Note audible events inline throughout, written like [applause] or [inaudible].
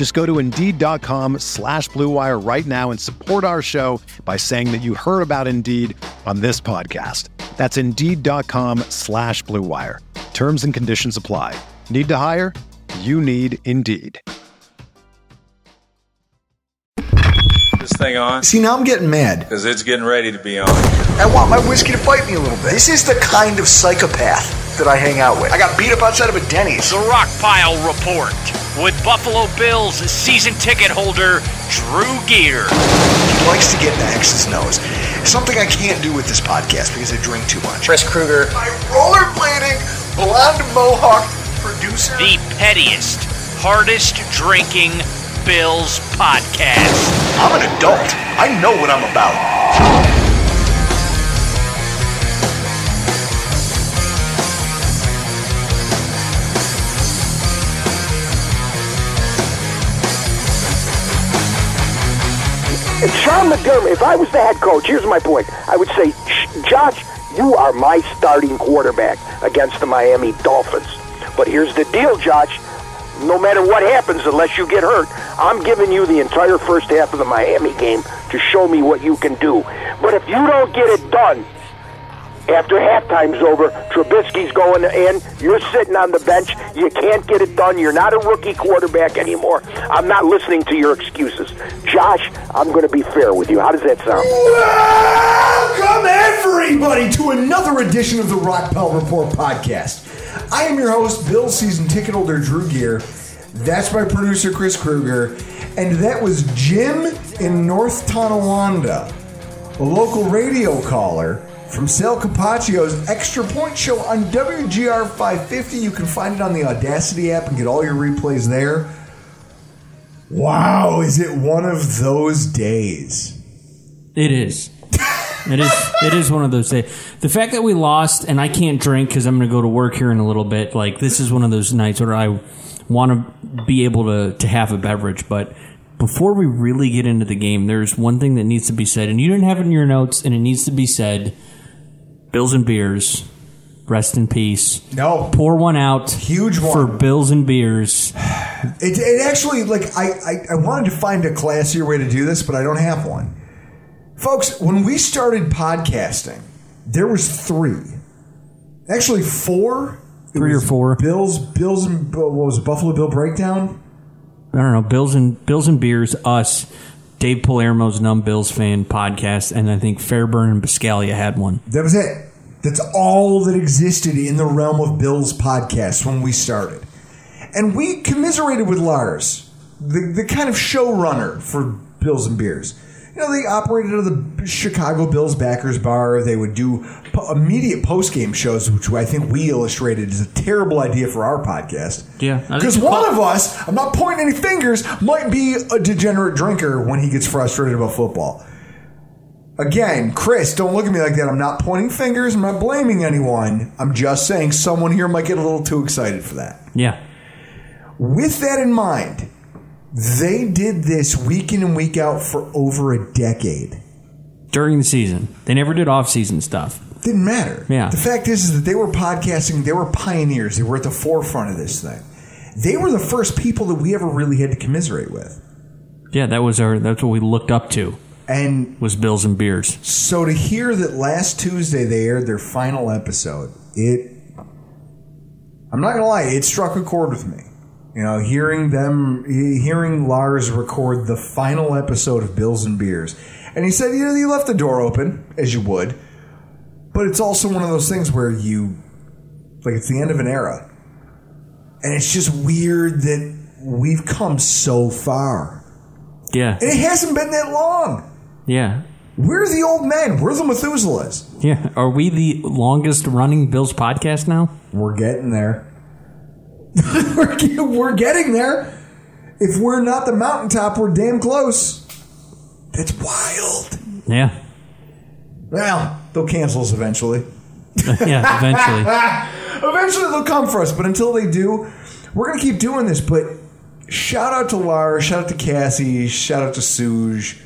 Just go to Indeed.com slash BlueWire right now and support our show by saying that you heard about Indeed on this podcast. That's Indeed.com slash BlueWire. Terms and conditions apply. Need to hire? You need Indeed. this thing on? See, now I'm getting mad. Because it's getting ready to be on. I want my whiskey to bite me a little bit. This is the kind of psychopath that I hang out with. I got beat up outside of a Denny's. The Rockpile Report with Buffalo Bills season ticket holder Drew Gear. He likes to get in the X's nose. Something I can't do with this podcast because I drink too much. Chris Kruger. My rollerblading, blonde mohawk producer. The pettiest, hardest drinking Bills podcast. I'm an adult. I know what I'm about. Sean McDermott, if I was the head coach, here's my point. I would say, Josh, you are my starting quarterback against the Miami Dolphins. But here's the deal, Josh. No matter what happens, unless you get hurt, I'm giving you the entire first half of the Miami game to show me what you can do. But if you don't get it done, after halftime's over, Trubisky's going in. You're sitting on the bench. You can't get it done. You're not a rookie quarterback anymore. I'm not listening to your excuses. Josh, I'm going to be fair with you. How does that sound? Welcome, everybody, to another edition of the Rockpile Report podcast. I am your host, Bill Season Ticket Holder Drew Gear. That's my producer, Chris Krueger. And that was Jim in North Tonawanda, a local radio caller from Sal Capaccio's Extra Point Show on WGR 550. You can find it on the Audacy app and get all your replays there. Wow, is it one of those days? It is. It is. It is one of those days. The fact that we lost and I can't drink because I'm going to go to work here in a little bit. Like this is one of those nights where I want to be able to to have a beverage. But before we really get into the game, there's one thing that needs to be said, and you didn't have it in your notes, and it needs to be said. Bills and beers. Rest in peace. No. Pour one out. Huge one. For Bills and beers. [sighs] It, it actually, like, I, I, I wanted to find a classier way to do this, but I don't have one. Folks, when we started podcasting, there was three. Actually, four. Three or four. Bills, Bills, and what was it, Buffalo Bill Breakdown? I don't know. Bills and Bills and beers. Us. Dave Palermo's Numb Bills fan podcast, and I think Fairburn and Buscaglia had one. That was it. That's all that existed in the realm of Bill's podcast when we started. And we commiserated with Lars, the, the kind of showrunner for Bills and Beers. You know, they operated out of the Chicago Bills backers bar. They would do po- immediate post game shows, which I think we illustrated is a terrible idea for our podcast. Yeah, Because one call- of us, I'm not pointing any fingers, might be a degenerate drinker when he gets frustrated about football. Again, Chris, don't look at me like that. I'm not pointing fingers. I'm not blaming anyone. I'm just saying someone here might get a little too excited for that. Yeah. With that in mind, they did this week in and week out for over a decade. During the season, they never did off-season stuff. Didn't matter. Yeah. The fact is, is that they were podcasting. They were pioneers. They were at the forefront of this thing. They were the first people that we ever really had to commiserate with. Yeah, that was our. That's what we looked up to. And was Bills and beers. So to hear that last Tuesday they aired their final episode, it I'm not gonna lie, it struck a chord with me. You know, hearing them hearing Lars record the final episode of Bills and Beers. And he said, you know, he left the door open, as you would. but it's also one of those things where you, like, it's the end of an era. And it's just weird that we've come so far. Yeah. And it hasn't been that long. Yeah. We're the old men. We're the Methuselahs. Yeah. Are we the longest running Bills podcast now? We're getting there. [laughs] we're, getting there. If we're not the mountaintop, we're damn close. That's wild. Yeah. Well, they'll cancel us eventually. [laughs] yeah, eventually. [laughs] Eventually they'll come for us, but until they do, we're gonna keep doing this. But shout out to Lars, shout out to Cassie, shout out to Suge.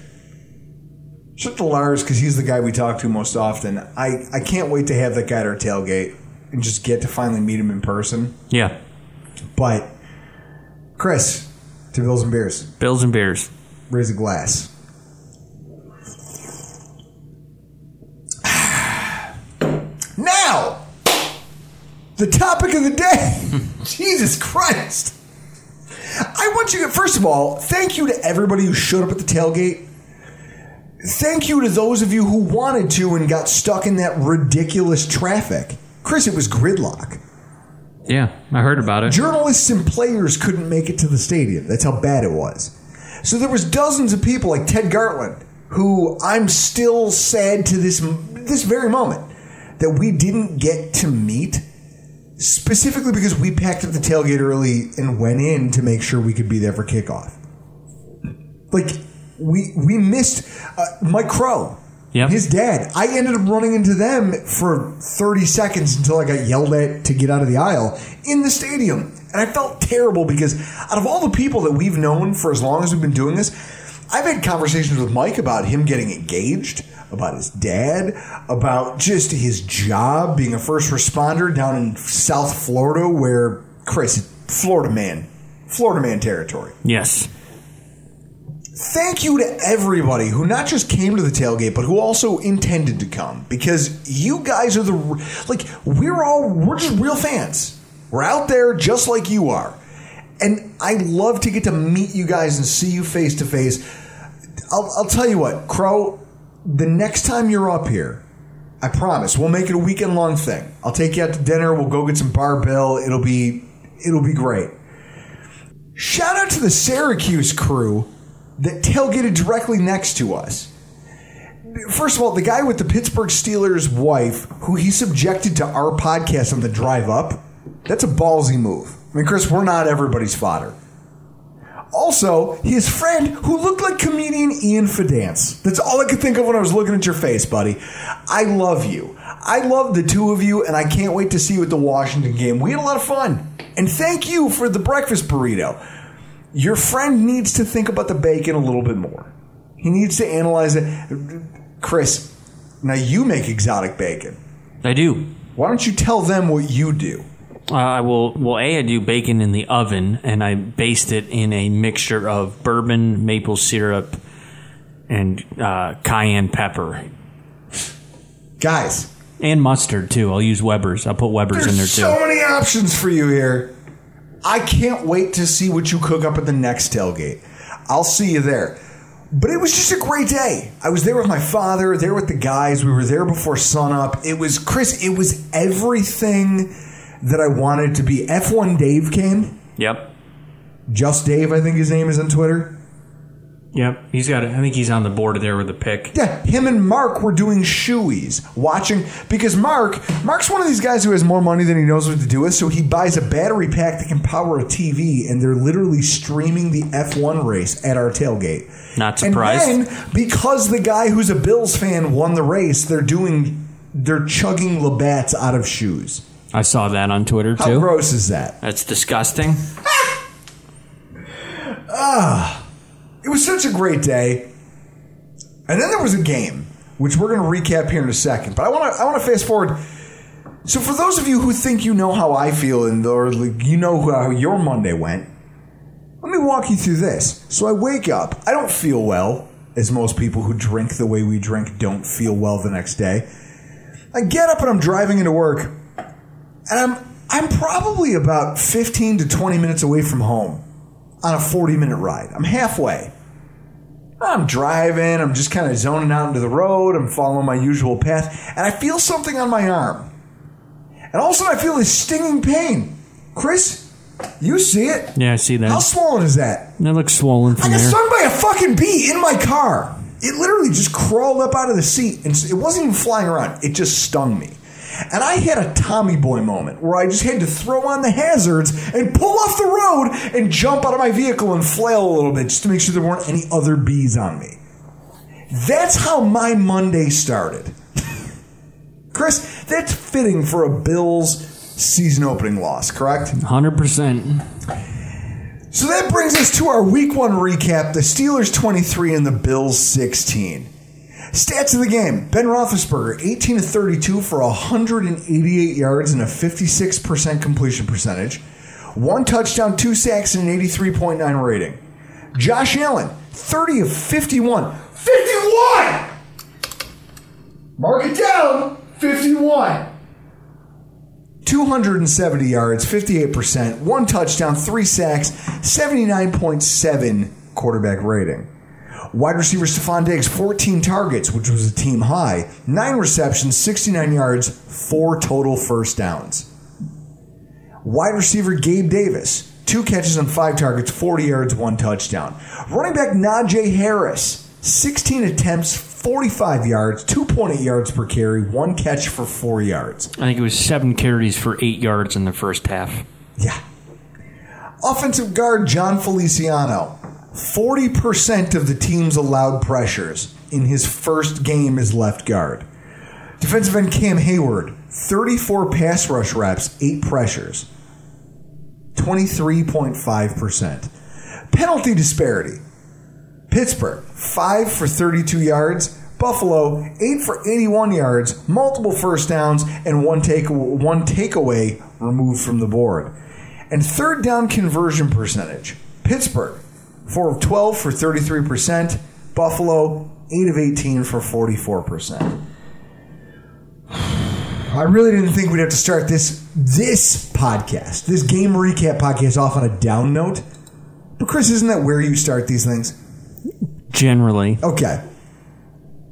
Shout out to Lars because he's the guy we talk to most often. I, I can't wait to have that guy at our tailgate and just get to finally meet him in person. Yeah. But Chris, to Bills and Beers, Bills and Bears. raise a glass. [sighs] Now, the topic of the day. [laughs] Jesus Christ. I want you to, first of all, thank you to everybody who showed up at the tailgate. Thank you to those of you who wanted to and got stuck in that ridiculous traffic. Chris, it was gridlock. Yeah, I heard about it. Journalists and players couldn't make it to the stadium. That's how bad it was. So there was dozens of people like Ted Gartland, who I'm still sad to this this very moment that we didn't get to meet specifically because we packed up the tailgate early and went in to make sure we could be there for kickoff. Like we we missed uh, Mike Crow. Yep. His dad. I ended up running into them for 30 seconds until I got yelled at to get out of the aisle in the stadium. And I felt terrible because out of all the people that we've known for as long as we've been doing this, I've had conversations with Mike about him getting engaged, about his dad, about just his job being a first responder down in South Florida where Chris, Florida man, Florida man territory Yes. Thank you to everybody who not just came to the tailgate but who also intended to come. Because you guys are the like we're all we're just real fans. We're out there just like you are. And i love to get to meet you guys and see you face to face I'll, tell you what crow the next time you're up here i promise we'll make it a weekend long thing. I'll take you out to dinner we'll go get some barbell it'll be it'll be great. Shout out to the syracuse crew that tailgated directly next to us. First of all, the guy with the Pittsburgh Steelers wife, who he subjected to our podcast on the drive up, that's a ballsy move. I mean, Chris, we're not everybody's fodder. Also, his friend who looked like comedian Ian Fidance. That's all I could think of when I was looking at your face, buddy. I love you. I love the two of you, and I can't wait to see you at the Washington game. We had a lot of fun. And thank you for the breakfast burrito your friend needs to think about the bacon a little bit more. He needs to analyze it. Chris, now you make exotic bacon. I do. Why don't you tell them what you do? Uh, I will. Well, a I do bacon in the oven, and I baste it in a mixture of bourbon, maple syrup, and uh, cayenne pepper, Guys, and mustard too. I'll use Weber's. I'll put Weber's in there too. so many options for you here. I can't wait to see what you cook up at the next tailgate. I'll see you there. But it was just a great day. I was there with my father, there with the guys. We were there before sunup. It was Chris. It was everything that I wanted to be. F1 Dave came. Yep. Just Dave, I think his name is on Twitter. Yep. He's got. it. I think he's on the board there with the pick. Yeah, him and Mark were doing shoeies, watching because Mark, Mark's one of these guys who has more money than he knows what to do with, so he buys a battery pack that can power a TV, and they're literally streaming the F1 race at our tailgate. Not surprised. And then, because the guy who's a Bills fan won the race, they're doing, they're chugging Labatt's out of shoes. I saw that on Twitter too. How too. gross is that? That's disgusting. Ah! It was such a great day. And then there was a game, which we're going to recap here in a second. But I want to I want to fast forward. So for those of you who think you know how I feel and or like, you know how your Monday went, let me walk you through this. So I wake up. I don't feel well, as most people who drink the way we drink don't feel well the next day. I get up and I'm driving into work, and I'm I'm probably about 15 to 20 minutes away from home on a 40 minute ride. I'm halfway. I'm driving, I'm just kind of zoning out into the road, I'm following my usual path, and I feel something on my arm. And all of a sudden I feel this stinging pain. Chris, you see it? Yeah, I see that. How swollen is that? That looks swollen I got there. stung by a fucking bee in my car. It literally just crawled up out of the seat, and it wasn't even flying around. It just stung me. And I had a Tommy Boy moment where I just had to throw on the hazards and pull off the road and jump out of my vehicle and flail a little bit just to make sure there weren't any other bees on me. That's how my Monday started. [laughs] Chris, that's fitting for a Bills season opening loss, correct? 100%. So that brings us to our week one recap the Steelers 23 and the Bills 16. Stats of the game Ben Roethlisberger, 18 to 32 for 188 yards and a 56% completion percentage, one touchdown, two sacks, and an 83.9 rating. Josh Allen, 30 of 51. 51! Mark it down! 51! 270 yards, 58%, one touchdown, three sacks, 79.7 quarterback rating. Wide receiver Stefon Diggs, 14 targets, which was a team high, nine receptions, 69 yards, four total first downs. Wide receiver Gabe Davis, two catches on five targets, 40 yards, one touchdown. Running back Najee Harris, 16 attempts, 45 yards, 2.8 yards per carry, one catch for four yards. I think it was seven carries for eight yards in the first half. Yeah. Offensive guard Jon Feliciano, 40% of the team's allowed pressures in his first game as left guard. Defensive end Cam Hayward, 34 pass rush reps, 8 pressures. 23.5%. Penalty disparity. Pittsburgh, 5 for 32 yards. Buffalo, 8 for 81 yards, multiple first downs, and one, take, one takeaway removed from the board. And third down conversion percentage. Pittsburgh, 4 of 12 for 33%. Buffalo, 8 of 18 for 44%. [sighs] I really didn't think we'd have to start this this podcast, this game recap podcast off on a down note. But Chris, isn't that where you start these things? Generally. Okay.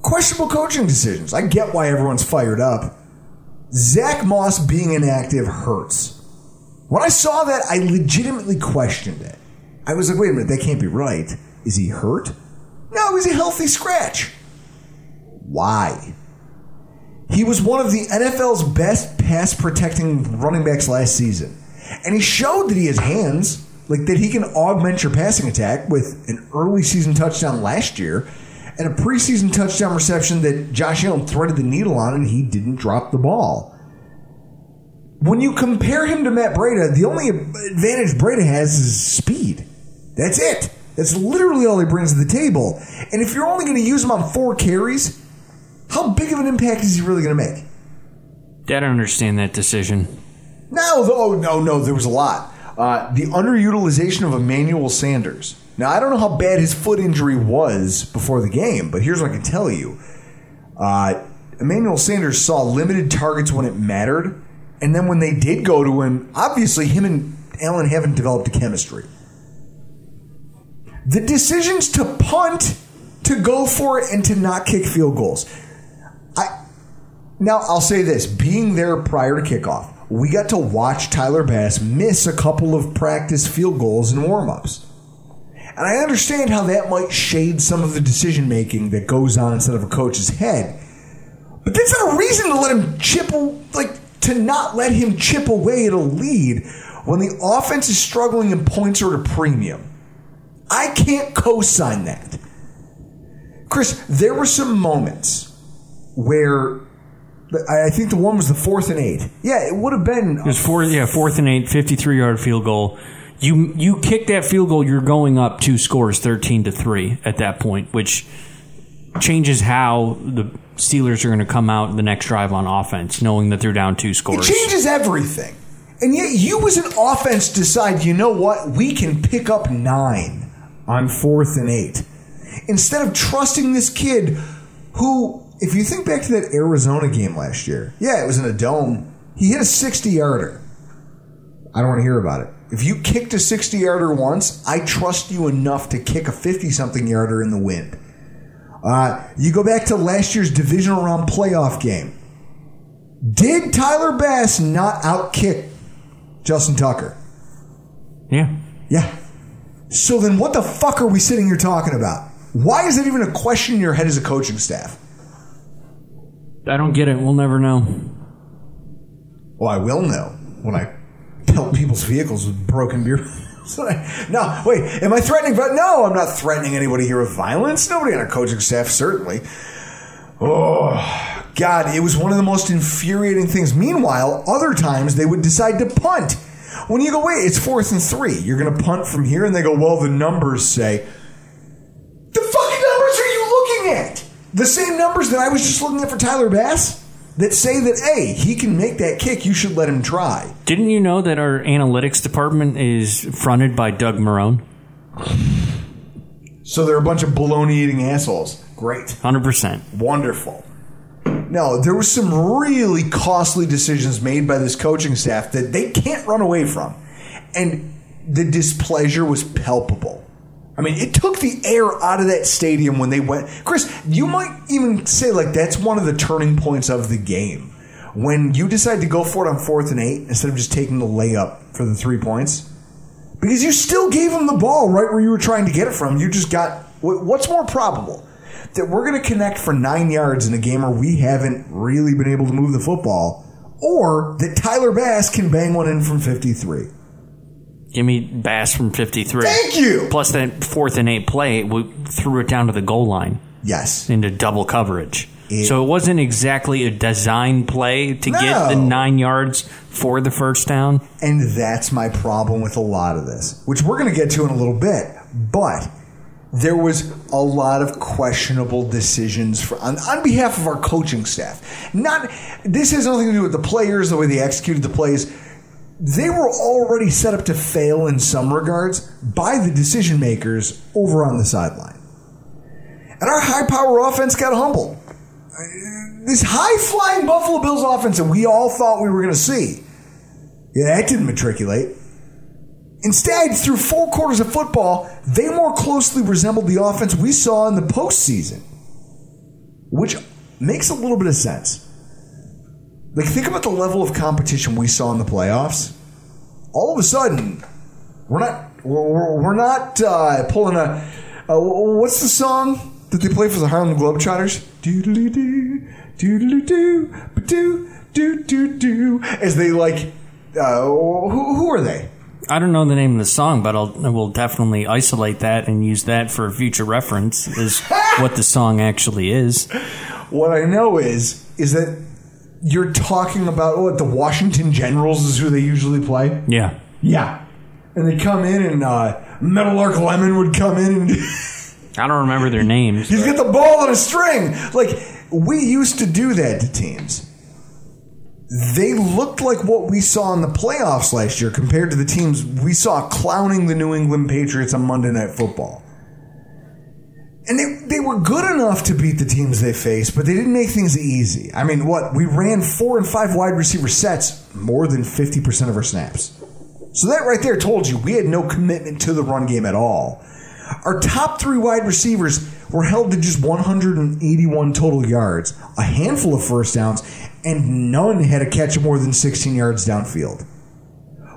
Questionable coaching decisions. I get why everyone's fired up. Zach Moss being inactive hurts. When I saw that, I legitimately questioned it. I was like, wait a minute, that can't be right. Is he hurt? No, he's a healthy scratch. Why? He was one of the NFL's best pass protecting running backs last season. And he showed that he has hands, like that he can augment your passing attack with an early season touchdown last year and a preseason touchdown reception that Josh Allen threaded the needle on and he didn't drop the ball. When you compare him to Matt Breida, the only advantage Breida has is speed. That's it. That's literally all he brings to the table. And if you're only going to use him on four carries, how big of an impact is he really going to make? I don't understand that decision. No, oh no, no, there was a lot. Uh, the underutilization of Emmanuel Sanders. Now I don't know how bad his foot injury was before the game, but here's what I can tell you: uh, Emmanuel Sanders saw limited targets when it mattered, and then when they did go to him, obviously him and Allen haven't developed a chemistry. The decisions to punt, to go for it, and to not kick field goals. I now I'll say this: being there prior to kickoff, we got to watch Tyler Bass miss a couple of practice field goals and warm-ups. And I understand how that might shade some of the decision making that goes on inside of a coach's head. But that's not a reason to let him chip, like, to not let him chip away at a lead when the offense is struggling and points are at a premium. I can't co sign that. Chris, there were some moments where I I think the one was the fourth and eight. Yeah, it would have been. It was four, yeah, fourth and eight, 53 yard field goal. You you kick that field goal, you're going up two scores, 13 to 3 at that point, which changes how the Steelers are going to come out the next drive on offense, knowing that they're down two scores. It changes everything. And yet, you as an offense decide, you know what? We can pick up nine on fourth and eight. Instead of trusting this kid who, if you think back to that Arizona game last year, yeah, it was in a dome. He hit a 60 yarder. I don't want to hear about it. If you kicked a 60 yarder once, I trust you enough to kick a 50 something yarder in the wind. Uh, you go back to last year's divisional round playoff game. Did Tyler Bass not outkick Justin Tucker? Yeah. Yeah. So then what the fuck are we sitting here talking about? Why is it even a question in your head as a coaching staff? I don't get it. We'll never know. Well, I will know when I pelt people's vehicles with broken beer. [laughs] No, wait, am I threatening? But no, I'm not threatening anybody here with violence. Nobody on our coaching staff, certainly. Oh, God, it was one of the most infuriating things. Meanwhile, other times they would decide to punt. When you go, wait, it's fourth and three. You're going to punt from here, and they go, well, the numbers say. The fucking numbers are you looking at? The same numbers that I was just looking at for Tyler Bass that say that, hey, he can make that kick. You should let him try. Didn't you know that our analytics department is fronted by Doug Marrone? So they're a bunch of baloney eating assholes. Great. 100%. Wonderful. No, there was some really costly decisions made by this coaching staff that they can't run away from. And the displeasure was palpable. I mean, it took the air out of that stadium when they went. Chris, you might even say, like, that's one of the turning points of the game. When you decide to go for it on fourth and eight instead of just taking the layup for the three points. Because you still gave them the ball right where you were trying to get it from. You just got. What's more probable? That we're going to connect for nine yards in a game where we haven't really been able to move the football, or that Tyler Bass can bang one in from 53. Give me Bass from 53. Thank you! Plus that fourth and eight play, we threw it down to the goal line Yes. into double coverage. It- so it wasn't exactly a design play to get the nine yards for the first down. And that's my problem with a lot of this, which we're going to get to in a little bit. But there was a lot of questionable decisions for, on, on behalf of our coaching staff. Not this has nothing to do with the players, the way they executed the plays. They were already set up to fail in some regards by the decision makers over on the sideline. And our high power offense got humbled. This high flying Buffalo Bills offense that we all thought we were going to see. Yeah, that didn't matriculate. Instead, through four quarters of football, they more closely resembled the offense we saw in the postseason, which makes a little bit of sense. Like, think about the level of competition we saw in the playoffs. All of a sudden, we're not we're, we're- not uh, pulling a uh, what's the song that they play for the Harlem Globetrotters? Doo, doo, doo, doo. As they like, uh, who, who are they? I don't know the name of the song, but I'll, I will definitely isolate that and use that for future reference is [laughs] what the song actually is. What I know is is that you're talking about what the Washington Generals is who they usually play. Yeah. Yeah, and they come in and uh, Meadowlark Lemon would come in and [laughs] I don't remember their names. he's got the ball on a string. Like we used to do that to teams. They looked like what we saw in the playoffs last year compared to the teams we saw clowning the New England Patriots on Monday Night Football. And they, they were good enough to beat the teams they faced, but they didn't make things easy. I mean, what? We ran four and five wide receiver sets more than 50% of our snaps. So that right there told you we had no commitment to the run game at all. Our top three wide receivers were held to just 181 total yards, a handful of first downs, and none had a catch of more than 16 yards downfield.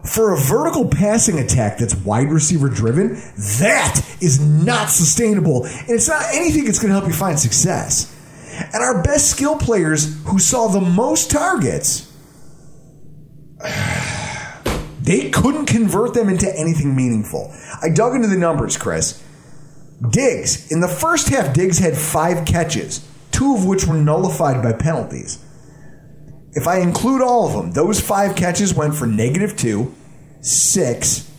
For a vertical passing attack that's wide receiver driven, that is not sustainable. And it's not anything that's going to help you find success. And our best skill players who saw the most targets, [sighs] they couldn't convert them into anything meaningful. I dug into the numbers, Chris. Diggs, in the first half, Diggs had five catches, two of which were nullified by penalties. If I include all of them, those five catches went for negative two, six,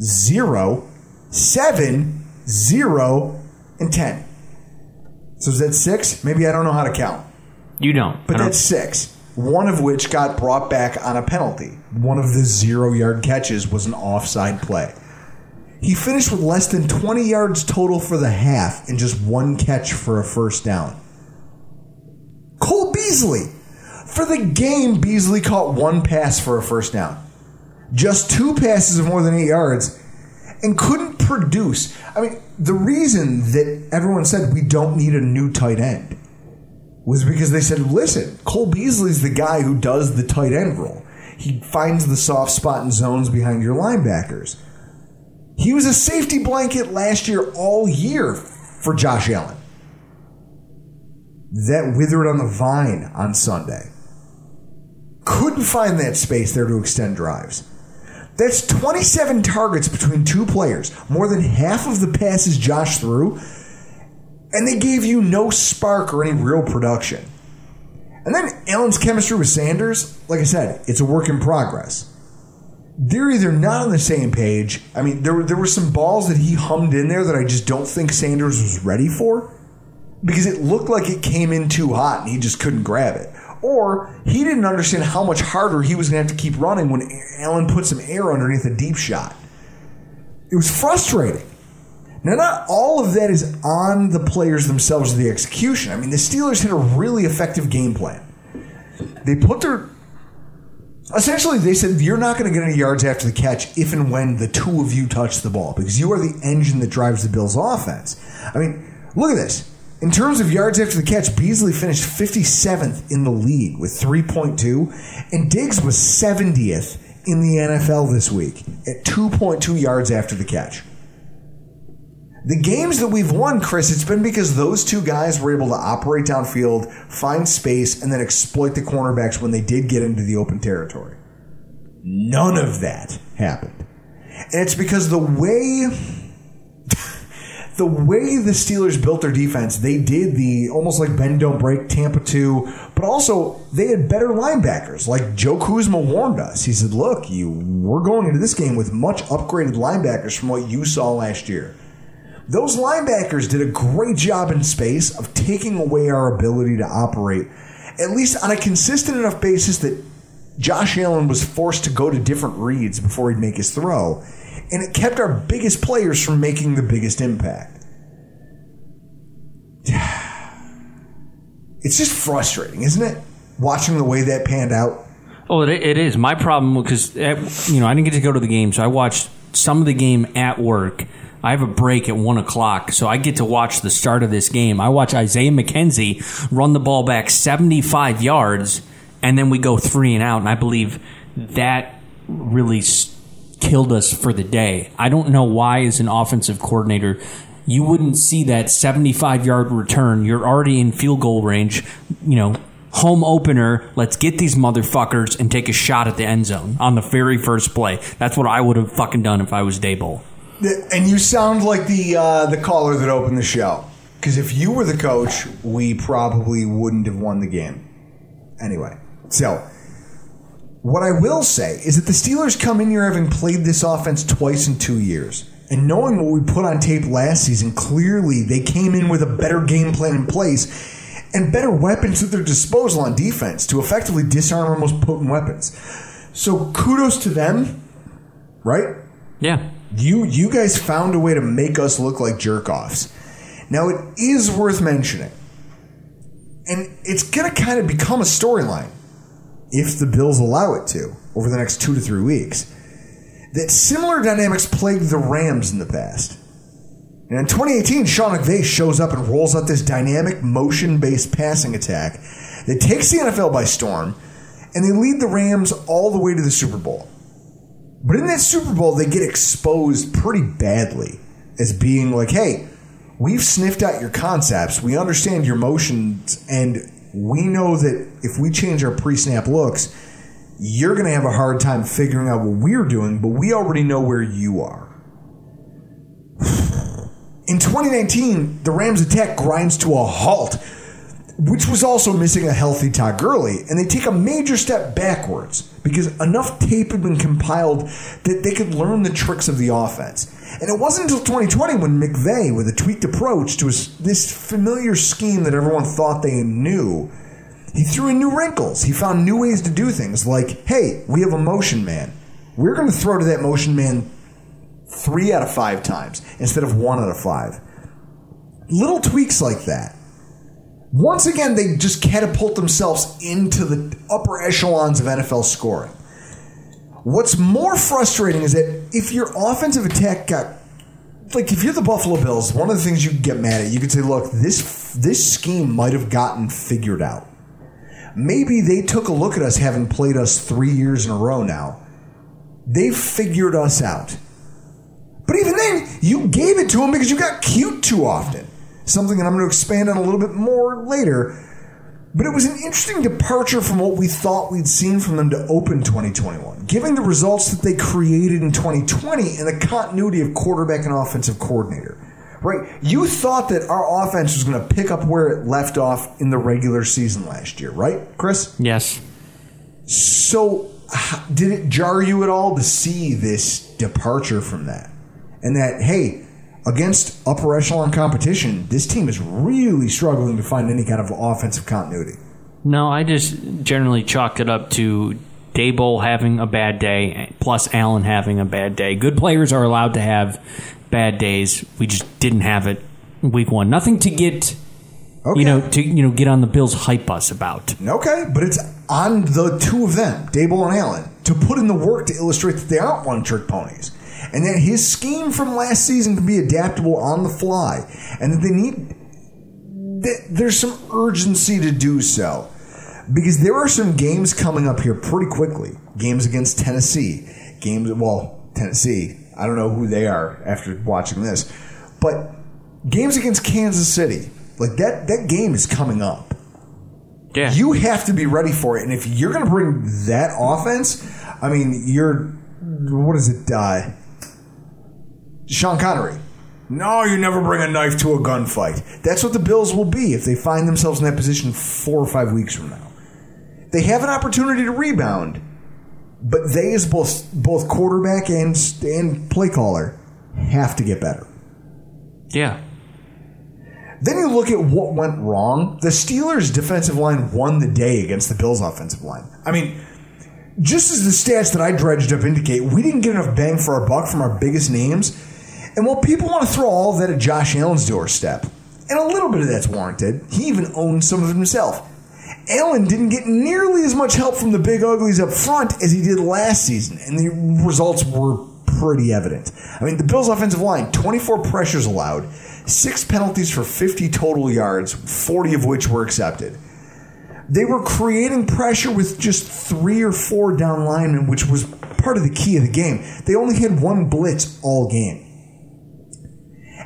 zero, seven, zero, and ten. So is that six? Maybe I don't know how to count. You don't. But don't- that's six. One of which got brought back on a penalty. One of the zero yard catches was an offside play. He finished with less than 20 yards total for the half and just one catch for a first down. Cole Beasley. For the game, Beasley caught one pass for a first down. Just two passes of more than eight yards. and couldn't produce. I mean, the reason that everyone said we don't need a new tight end was because they said, listen, Cole Beasley's the guy who does the tight end role. He finds the soft spot in zones behind your linebackers. He was a safety blanket last year all year for Josh Allen. That withered on the vine on Sunday. Couldn't find that space there to extend drives. That's 27 targets between two players, more than half of the passes Josh threw, and they gave you no spark or any real production. And then Allen's chemistry with Sanders, like I said, it's a work in progress. They're either not on the same page. I mean, there, were there were some balls that he hummed in there that I just don't think Sanders was ready for because it looked like it came in too hot and he just couldn't grab it. Or he didn't understand how much harder he was going to have to keep running when Allen put some air underneath a deep shot. It was frustrating. Now, not all of that is on the players themselves, or the execution. I mean, the Steelers had a really effective game plan. They put their. Essentially, they said, You're not going to get any yards after the catch if and when the two of you touch the ball because you are the engine that drives the Bills' offense. I mean, look at this. In terms of yards after the catch, Beasley finished 57th in the league with 3.2, and Diggs was 70th in the NFL this week at 2.2 yards after the catch. The games that we've won, Chris, it's been because those two guys were able to operate downfield, find space, and then exploit the cornerbacks when they did get into the open territory. None of that happened. And it's because the way [laughs] the way the Steelers built their defense, they did the almost like bend don't break Tampa 2, but also they had better linebackers. Like Joe Kuzma warned us. He said, "Look, you we're going into this game with much upgraded linebackers from what you saw last year." Those linebackers did a great job in space of taking away our ability to operate at least on a consistent enough basis that Josh Allen was forced to go to different reads before he'd make his throw and it kept our biggest players from making the biggest impact. [sighs] It's just frustrating, isn't it? Watching the way that panned out. Oh, it, it is. My problem because you know I didn't get to go to the game, so I watched some of the game at work. I have a break at one o'clock, so I get to watch the start of this game. I watch Isaiah McKenzie run the ball back seventy-five yards, and then we go three and out. And I believe that really killed us for the day. I don't know why, as an offensive coordinator, you wouldn't see that 75 yard return. You're already in field goal range. You know, home opener. Let's get these motherfuckers and take a shot at the end zone on the very first play. That's what I would have fucking done if I was Daboll. And you sound like the uh, the caller that opened the show. Because if you were the coach, we probably wouldn't have won the game. Anyway, so what I will say is that the Steelers come in here having played this offense twice in two years. And knowing what we put on tape last season, clearly they came in with a better game plan in place and better weapons at their disposal on defense to effectively disarm our most potent weapons. So kudos to them, right? Yeah. You you guys found a way to make us look like jerk offs. Now it is worth mentioning, and it's gonna kind of become a storyline if the Bills allow it to over the next two to three weeks that similar dynamics plagued the Rams in the past. And in 2018, Sean McVay shows up and rolls out this dynamic motion based passing attack that takes the NFL by storm, and they lead the Rams all the way to the Super Bowl. But in that Super Bowl, they get exposed pretty badly as being like, hey, we've sniffed out your concepts, we understand your motions, and we know that if we change our pre snap looks, you're going to have a hard time figuring out what we're doing, but we already know where you are. [sighs] In 2019, the Rams' attack grinds to a halt, which was also missing a healthy Todd Gurley, and they take a major step backwards because enough tape had been compiled that they could learn the tricks of the offense. And it wasn't until 2020 when McVay, with a tweaked approach to his, this familiar scheme that everyone thought they knew, he threw in new wrinkles. He found new ways to do things like, hey, we have a motion man. We're going to throw to that motion man three out of five times instead of one out of five. Little tweaks like that. Once again, they just catapult themselves into the upper echelons of NFL scoring. What's more frustrating is that if your offensive attack got like if you're the Buffalo Bills, one of the things you get mad at, you could say, look, this this scheme might have gotten figured out. Maybe they took a look at us having played us three years in a row now. They figured us out. But even then, you gave it to them because you got cute too often. Something that I'm going to expand on a little bit more later. But it was an interesting departure from what we thought we'd seen from them to open 2021, given the results that they created in 2020 and the continuity of quarterback and offensive coordinator. Right? You thought that our offense was going to pick up where it left off in the regular season last year, right, Chris? Yes. So, did it jar you at all to see this departure from that? And that, hey, against upper echelon competition, this team is really struggling to find any kind of offensive continuity. No, I just generally chalked it up to Daboll having a bad day plus Allen having a bad day. Good players are allowed to have bad days. We just didn't have it week one. Nothing to get Okay. you know to you know get on the Bills hype bus about. Okay, but it's on the two of them, Daboll and Allen, to put in the work to illustrate that they aren't one trick ponies. And that his scheme from last season can be adaptable on the fly. And that they need that there's some urgency to do so. Because there are some games coming up here pretty quickly. Games against Tennessee. Games well, Tennessee. I don't know who they are after watching this. But games against Kansas City. Like that that game is coming up. Yeah. You have to be ready for it. And if you're going to bring that offense, I mean, you're what is it? Uh, Sean Connery. No, you never bring a knife to a gunfight. That's what the Bills will be if they find themselves in that position four or five weeks from now. They have an opportunity to rebound, but they, as both both quarterback and and play caller, have to get better. yeah. Then you look at what went wrong. The Steelers' defensive line won the day against the Bills' offensive line. I mean, just as the stats that I dredged up indicate, we didn't get enough bang for our buck from our biggest names. And while people want to throw all of that at Josh Allen's doorstep, and a little bit of that's warranted, he even owns some of it himself. Allen didn't get nearly as much help from the big uglies up front as he did last season, and the results were pretty evident. I mean, the Bills' offensive line, 24 pressures allowed, six penalties for 50 total yards, 40 of which were accepted. They were creating pressure with just three or four down linemen, which was part of the key of the game. They only had one blitz all game.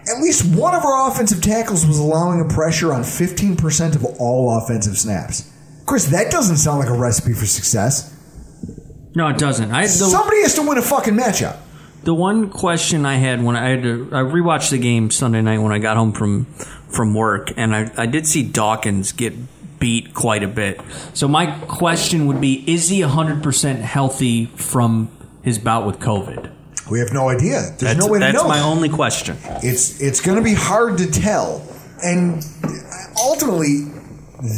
At least one of our offensive tackles was allowing a pressure on 15% of all offensive snaps. Chris, that doesn't sound like a recipe for success. No, it doesn't. I the, Somebody has to win a fucking matchup. the one question I had when I had to I rewatched the game Sunday night when I got home from from work, and I I did see Dawkins get beat quite a bit. So my question would be: Is he hundred percent healthy from his bout with COVID? We have no idea. There's That's, no way to that's know. my only question. It's it's going to be hard to tell, and ultimately,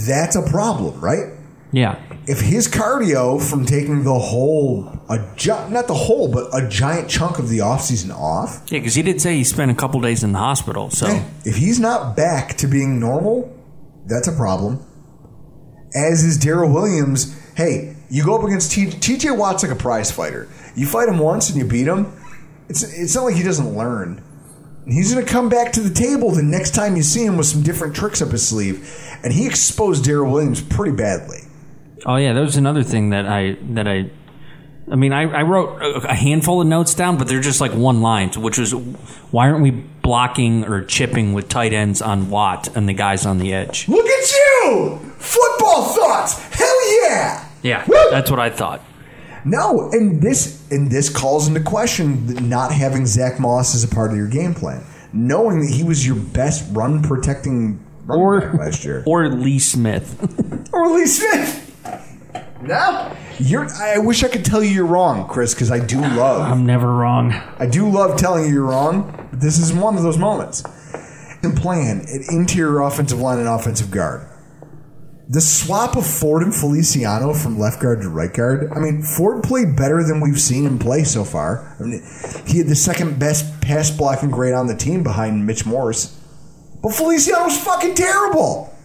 that's a problem, right? Yeah. If his cardio from taking the whole, a gi- not the whole, but a giant chunk of the offseason off, Yeah, because he did say he spent a couple days in the hospital. So if he's not back to being normal, that's a problem. As is Daryl Williams. Hey, you go up against T- TJ Watt's like a prize fighter. You fight him once and you beat him. It's it's not like he doesn't learn. He's going to come back to the table the next time you see him with some different tricks up his sleeve, and he exposed Daryl Williams pretty badly. Oh yeah, that was another thing that I that I. I mean, I, I wrote a- a handful of notes down, but they're just like one lines, which was why aren't we blocking or chipping with tight ends on Watt and the guys on the edge? Look at you! Football thoughts! Hell yeah! Yeah, Woo! that's what I thought. No, and this and this calls into question not having Zach Moss as a part of your game plan, knowing that he was your best run protecting running Or back last year, [laughs] or Lee Smith. [laughs] or Lee Smith. No, you're. I wish I could tell you you're wrong, Chris, because I do love. [sighs] I'm never wrong. I do love telling you you're wrong. But this is one of those moments. And plan at interior offensive line and offensive guard. The swap of Ford and Feliciano from left guard to right guard. I mean, Ford played better than we've seen him play so far. I mean, he had the second best pass blocking grade on the team behind Mitch Morse. But Feliciano was fucking terrible.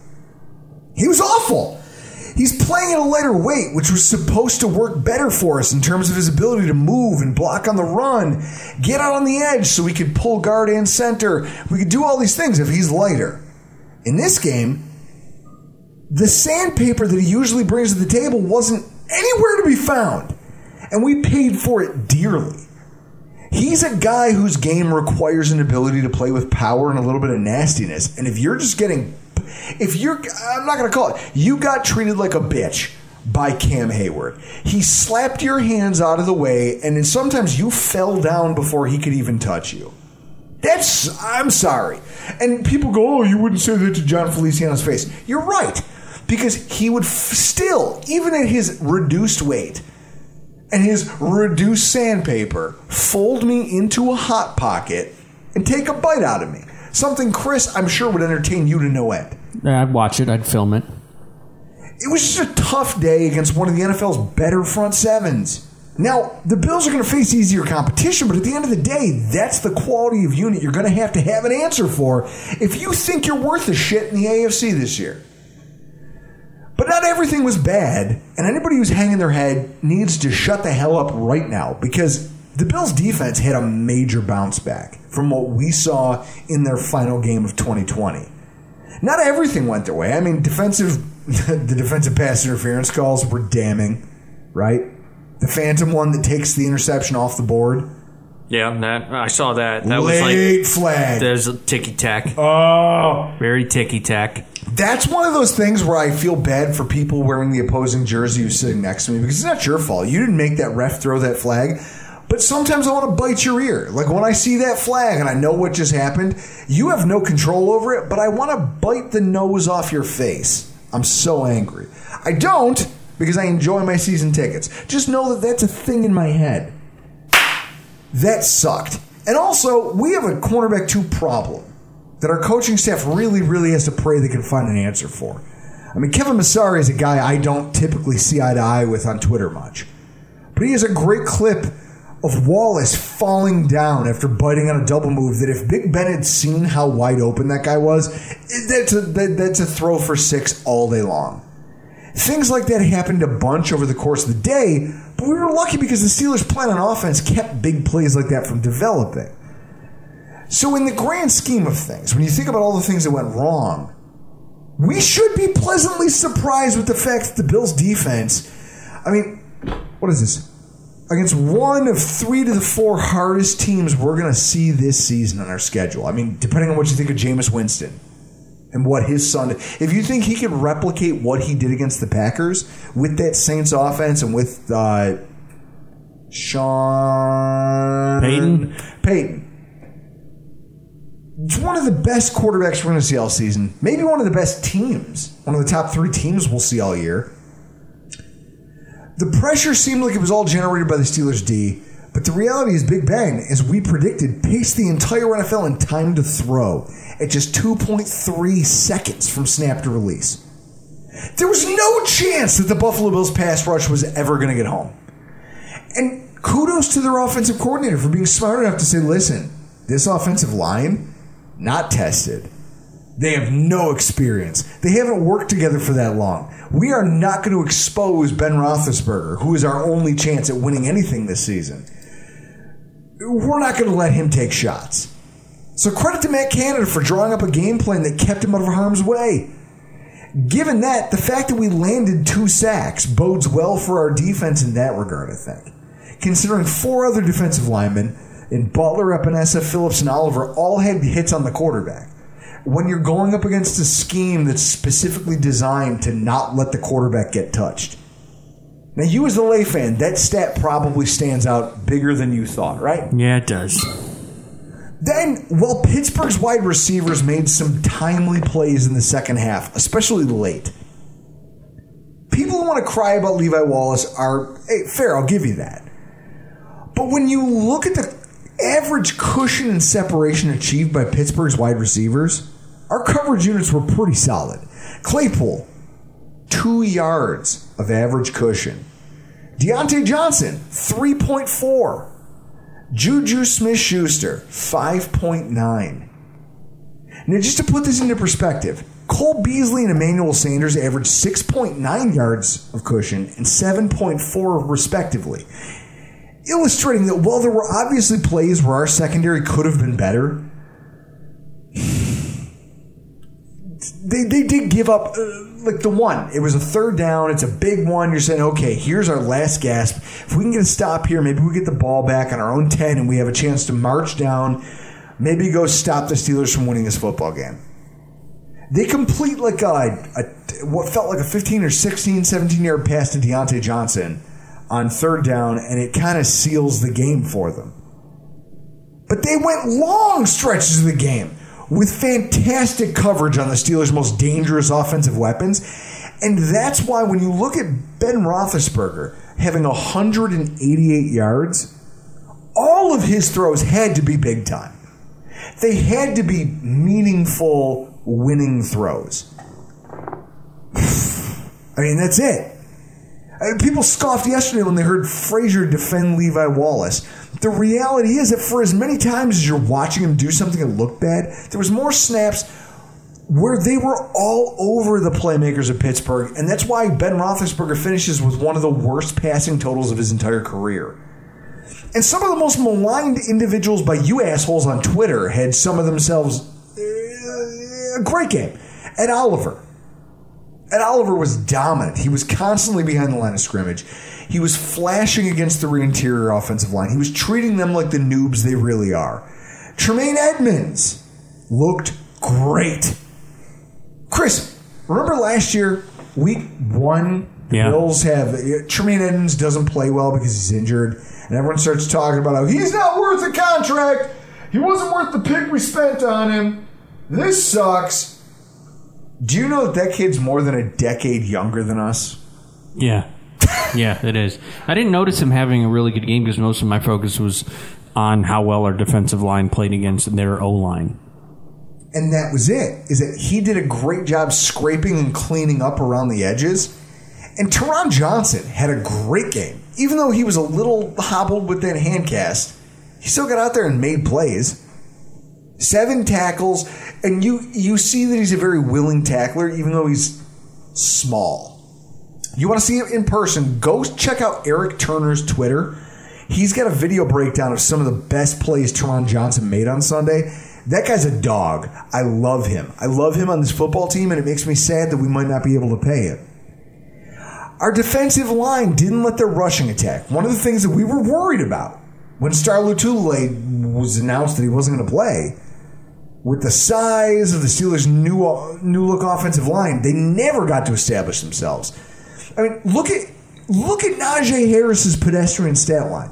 He was awful. He's playing at a lighter weight, which was supposed to work better for us in terms of his ability to move and block on the run, get out on the edge so we could pull guard and center. We could do all these things if he's lighter. In this game, the sandpaper that he usually brings to the table wasn't anywhere to be found, and we paid for it dearly. He's a guy whose game requires an ability to play with power and a little bit of nastiness. And if you're just getting, if you're, I'm not going to call it, you got treated like a bitch by Cam Hayward. He slapped your hands out of the way, and then sometimes you fell down before he could even touch you. That's, I'm sorry. And people go, oh, you wouldn't say that to Jon Feliciano's face. You're right. Because he would f- still, even at his reduced weight, and his reduced sandpaper fold me into a hot pocket and take a bite out of me. Something Chris, I'm sure, would entertain you to no end. I'd watch it. I'd film it. It was just a tough day against one of the NFL's better front sevens. Now, the Bills are going to face easier competition, but at the end of the day, that's the quality of unit you're going to have to have an answer for if you think you're worth a shit in the AFC this year. Not everything was bad, and anybody who's hanging their head needs to shut the hell up right now because the Bills' defense had a major bounce back from what we saw in their final game of 2020. Not everything went their way. I mean, defensive [laughs] the defensive pass interference calls were damning, right? The phantom one that takes the interception off the board. Yeah, that I saw that. That Late was flag. like there's a ticky tack. Oh, Very ticky tack. That's one of those things where I feel bad for people wearing the opposing jersey who's sitting next to me because it's not your fault. You didn't make that ref throw that flag. But sometimes I want to bite your ear. Like when I see that flag and I know what just happened, you have no control over it, but I want to bite the nose off your face. I'm so angry. I don't because I enjoy my season tickets. Just know that that's a thing in my head. That sucked. And also, we have a cornerback two problem that our coaching staff really, really has to pray they can find an answer for. I mean, Kevin Massari is a guy I don't typically see eye to eye with on Twitter much. But he has a great clip of Wallace falling down after biting on a double move that if Big Ben had seen how wide open that guy was, that's a, that, that's a throw for six all day long. Things like that happened a bunch over the course of the day, but we were lucky because the Steelers' plan on offense kept big plays like that from developing. So, in the grand scheme of things, when you think about all the things that went wrong, we should be pleasantly surprised with the fact that the Bills' defense, I mean, what is this? Against one of three to the four hardest teams we're going to see this season on our schedule. I mean, depending on what you think of Jameis Winston and what his son. If you think he can replicate what he did against the Packers with that Saints offense and with uh, Sean Payton? Payton. It's one of the best quarterbacks we're going to see all season. Maybe one of the best teams. One of the top three teams we'll see all year. The pressure seemed like it was all generated by the Steelers D, but the reality is Big Ben, as we predicted, paced the entire NFL in time to throw at just 2.3 seconds from snap to release. There was no chance that the Buffalo Bills pass rush was ever going to get home. And kudos to their offensive coordinator for being smart enough to say, listen, this offensive line, not tested. They have no experience. They haven't worked together for that long. We are not going to expose Ben Roethlisberger, who is our only chance at winning anything this season. We're not going to let him take shots. So credit to Matt Canada for drawing up a game plan that kept him out of harm's way. Given that, the fact that we landed two sacks bodes well for our defense in that regard, I think. Considering four other defensive linemen in Butler, Epenesa, Phillips, and Oliver all had hits on the quarterback. When you're going up against a scheme that's specifically designed to not let the quarterback get touched. Now, you as a lay fan, that stat probably stands out bigger than you thought, right? Yeah, it does. Then, while Pittsburgh's wide receivers made some timely plays in the second half, especially late, people who want to cry about Levi Wallace are hey, fair, I'll give you that. But when you look at the average cushion and separation achieved by Pittsburgh's wide receivers, our coverage units were pretty solid. Claypool, two yards of average cushion. Diontae Johnson, 3.4. Juju Smith Schuster, 5.9. Now, just to put this into perspective, Cole Beasley and Emmanuel Sanders averaged 6.9 yards of cushion and 7.4 respectively. Illustrating that while there were obviously plays where our secondary could have been better, [sighs] they, they did give up uh, like the one. It was a third down. It's a big one. You're saying, okay, here's our last gasp. If we can get a stop here, maybe we get the ball back on our own 10 and we have a chance to march down, maybe go stop the Steelers from winning this football game. They complete like a, a what felt like a 15 or 16, 17 yard pass to Diontae Johnson on third down, and it kind of seals the game for them. But they went long stretches of the game with fantastic coverage on the Steelers' most dangerous offensive weapons. And that's why when you look at Ben Roethlisberger having 188 yards, all of his throws had to be big time. They had to be meaningful, winning throws. [sighs] I mean, that's it. People scoffed yesterday when they heard Frazier defend Levi Wallace. The reality is that for as many times as you're watching him do something that looked bad, there was more snaps where they were all over the playmakers of Pittsburgh, and that's why Ben Roethlisberger finishes with one of the worst passing totals of his entire career. And some of the most maligned individuals by you assholes on Twitter had some of themselves uh, a great game. Ed Oliver. Ed Oliver was dominant. He was constantly behind the line of scrimmage. He was flashing against the re interior offensive line. He was treating them like the noobs they really are. Tremaine Edmunds looked great. Chris, remember last year, week one, the Yeah. Bills have uh, Tremaine Edmunds doesn't play well because he's injured, and everyone starts talking about how he's not worth a contract. He wasn't worth the pick we spent on him. This sucks. Do you know that that kid's more than a decade younger than us? Yeah. Yeah, it is. I didn't notice him having a really good game because most of my focus was on how well our defensive line played against their O line. And that was it. Is that he did a great job scraping and cleaning up around the edges. And Taron Johnson had a great game. Even though he was a little hobbled with that hand cast, he still got out there and made plays. Seven tackles, and you you see that he's a very willing tackler, even though he's small. You want to see it in person? Go check out Eric Turner's Twitter. He's got a video breakdown of some of the best plays Taron Johnson made on Sunday. That guy's a dog. I love him. I love him on this football team, and it makes me sad that we might not be able to pay him. Our defensive line didn't let their rushing attack. One of the things that we were worried about when Star Lutule was announced that he wasn't going to play, with the size of the Steelers' new new look offensive line, they never got to establish themselves. I mean, look at look at Najee Harris's pedestrian stat line,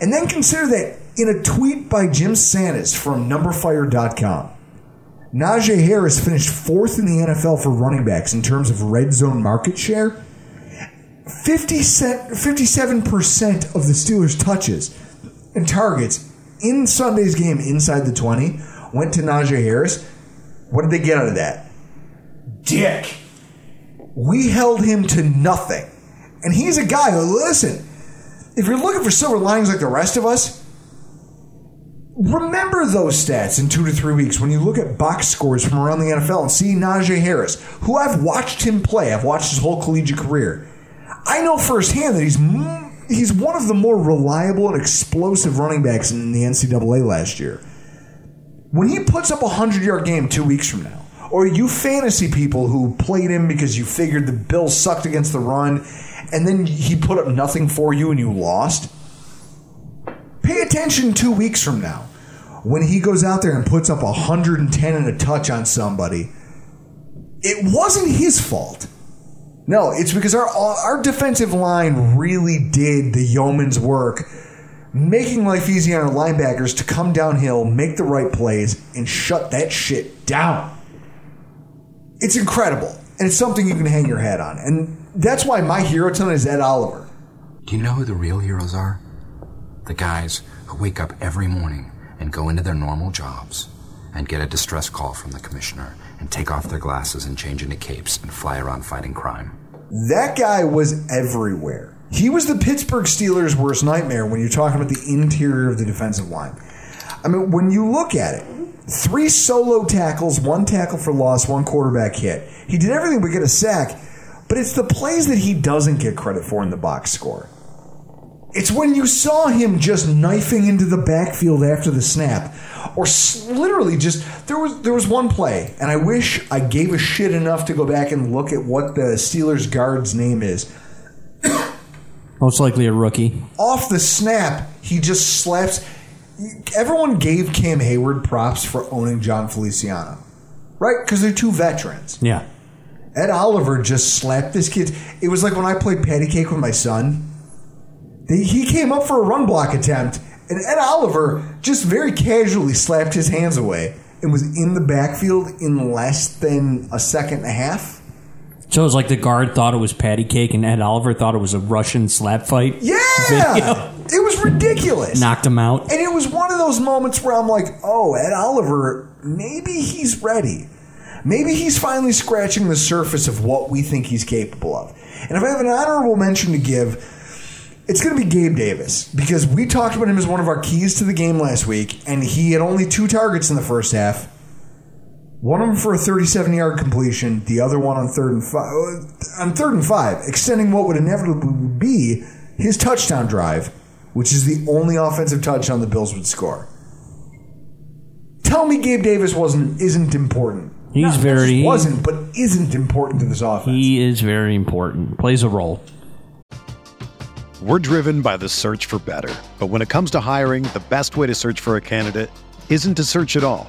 and then consider that in a tweet by Jim Sannes from NumberFire.com, Najee Harris finished fourth in the NFL for running backs in terms of red zone market share. 57% of the Steelers' touches and targets in Sunday's game inside the 20 went to Najee Harris. What did they get out of that? Dick. We held him to nothing. And he's a guy who, listen, if you're looking for silver linings like the rest of us, remember those stats in two to three weeks when you look at box scores from around the NFL and see Najee Harris, who I've watched him play. I've watched his whole collegiate career. I know firsthand that he's he's one of the more reliable and explosive running backs in the NCAA last year. When he puts up a hundred yard game two weeks from now, or you fantasy people who played him because you figured the Bills sucked against the run, and then he put up nothing for you and you lost, pay attention two weeks from now when he goes out there and puts up 110 and a touch on somebody. It wasn't his fault. No, it's because our our defensive line really did the yeoman's work, making life easy on our linebackers to come downhill, make the right plays, and shut that shit down. It's incredible, and it's something you can hang your hat on, and that's why my hero tonight is Ed Oliver. Do you know who the real heroes are? The guys who wake up every morning and go into their normal jobs and get a distress call from the commissioner and take off their glasses and change into capes and fly around fighting crime. That guy was everywhere. He was the Pittsburgh Steelers' worst nightmare when you're talking about the interior of the defensive line. I mean, when you look at it, three solo tackles, one tackle for loss, one quarterback hit. He did everything but get a sack, but it's the plays that he doesn't get credit for in the box score. It's when you saw him just knifing into the backfield after the snap, or literally just there was there was one play, and I wish I gave a shit enough to go back and look at what the Steelers guard's name is. Most likely a rookie. Off the snap, he just slaps. Everyone gave Cam Heyward props for owning Jon Feliciano, right? Because they're two veterans. Yeah. Ed Oliver just slapped this kid. It was like when I played patty cake with my son. They, he came up for a run block attempt, and Ed Oliver just very casually slapped his hands away and was in the backfield in less than a second and a half. So it was like the guard thought it was patty cake and Ed Oliver thought it was a Russian slap fight. Yeah, Video. it was ridiculous. Knocked him out. And it was one of those moments where I'm like, oh, Ed Oliver, maybe he's ready. Maybe he's finally scratching the surface of what we think he's capable of. And if I have an honorable mention to give, it's going to be Gabe Davis because we talked about him as one of our keys to the game last week, and he had only two targets in the first half. One of them for a 37-yard completion, the other one on third and five. On third and five, extending what would inevitably be his touchdown drive, which is the only offensive touchdown the Bills would score. Tell me, Gabe Davis wasn't isn't important. He's Not just very- wasn't, but isn't important to this offense. He is very important. Plays a role. We're driven by the search for better. But when it comes to hiring, the best way to search for a candidate isn't to search at all.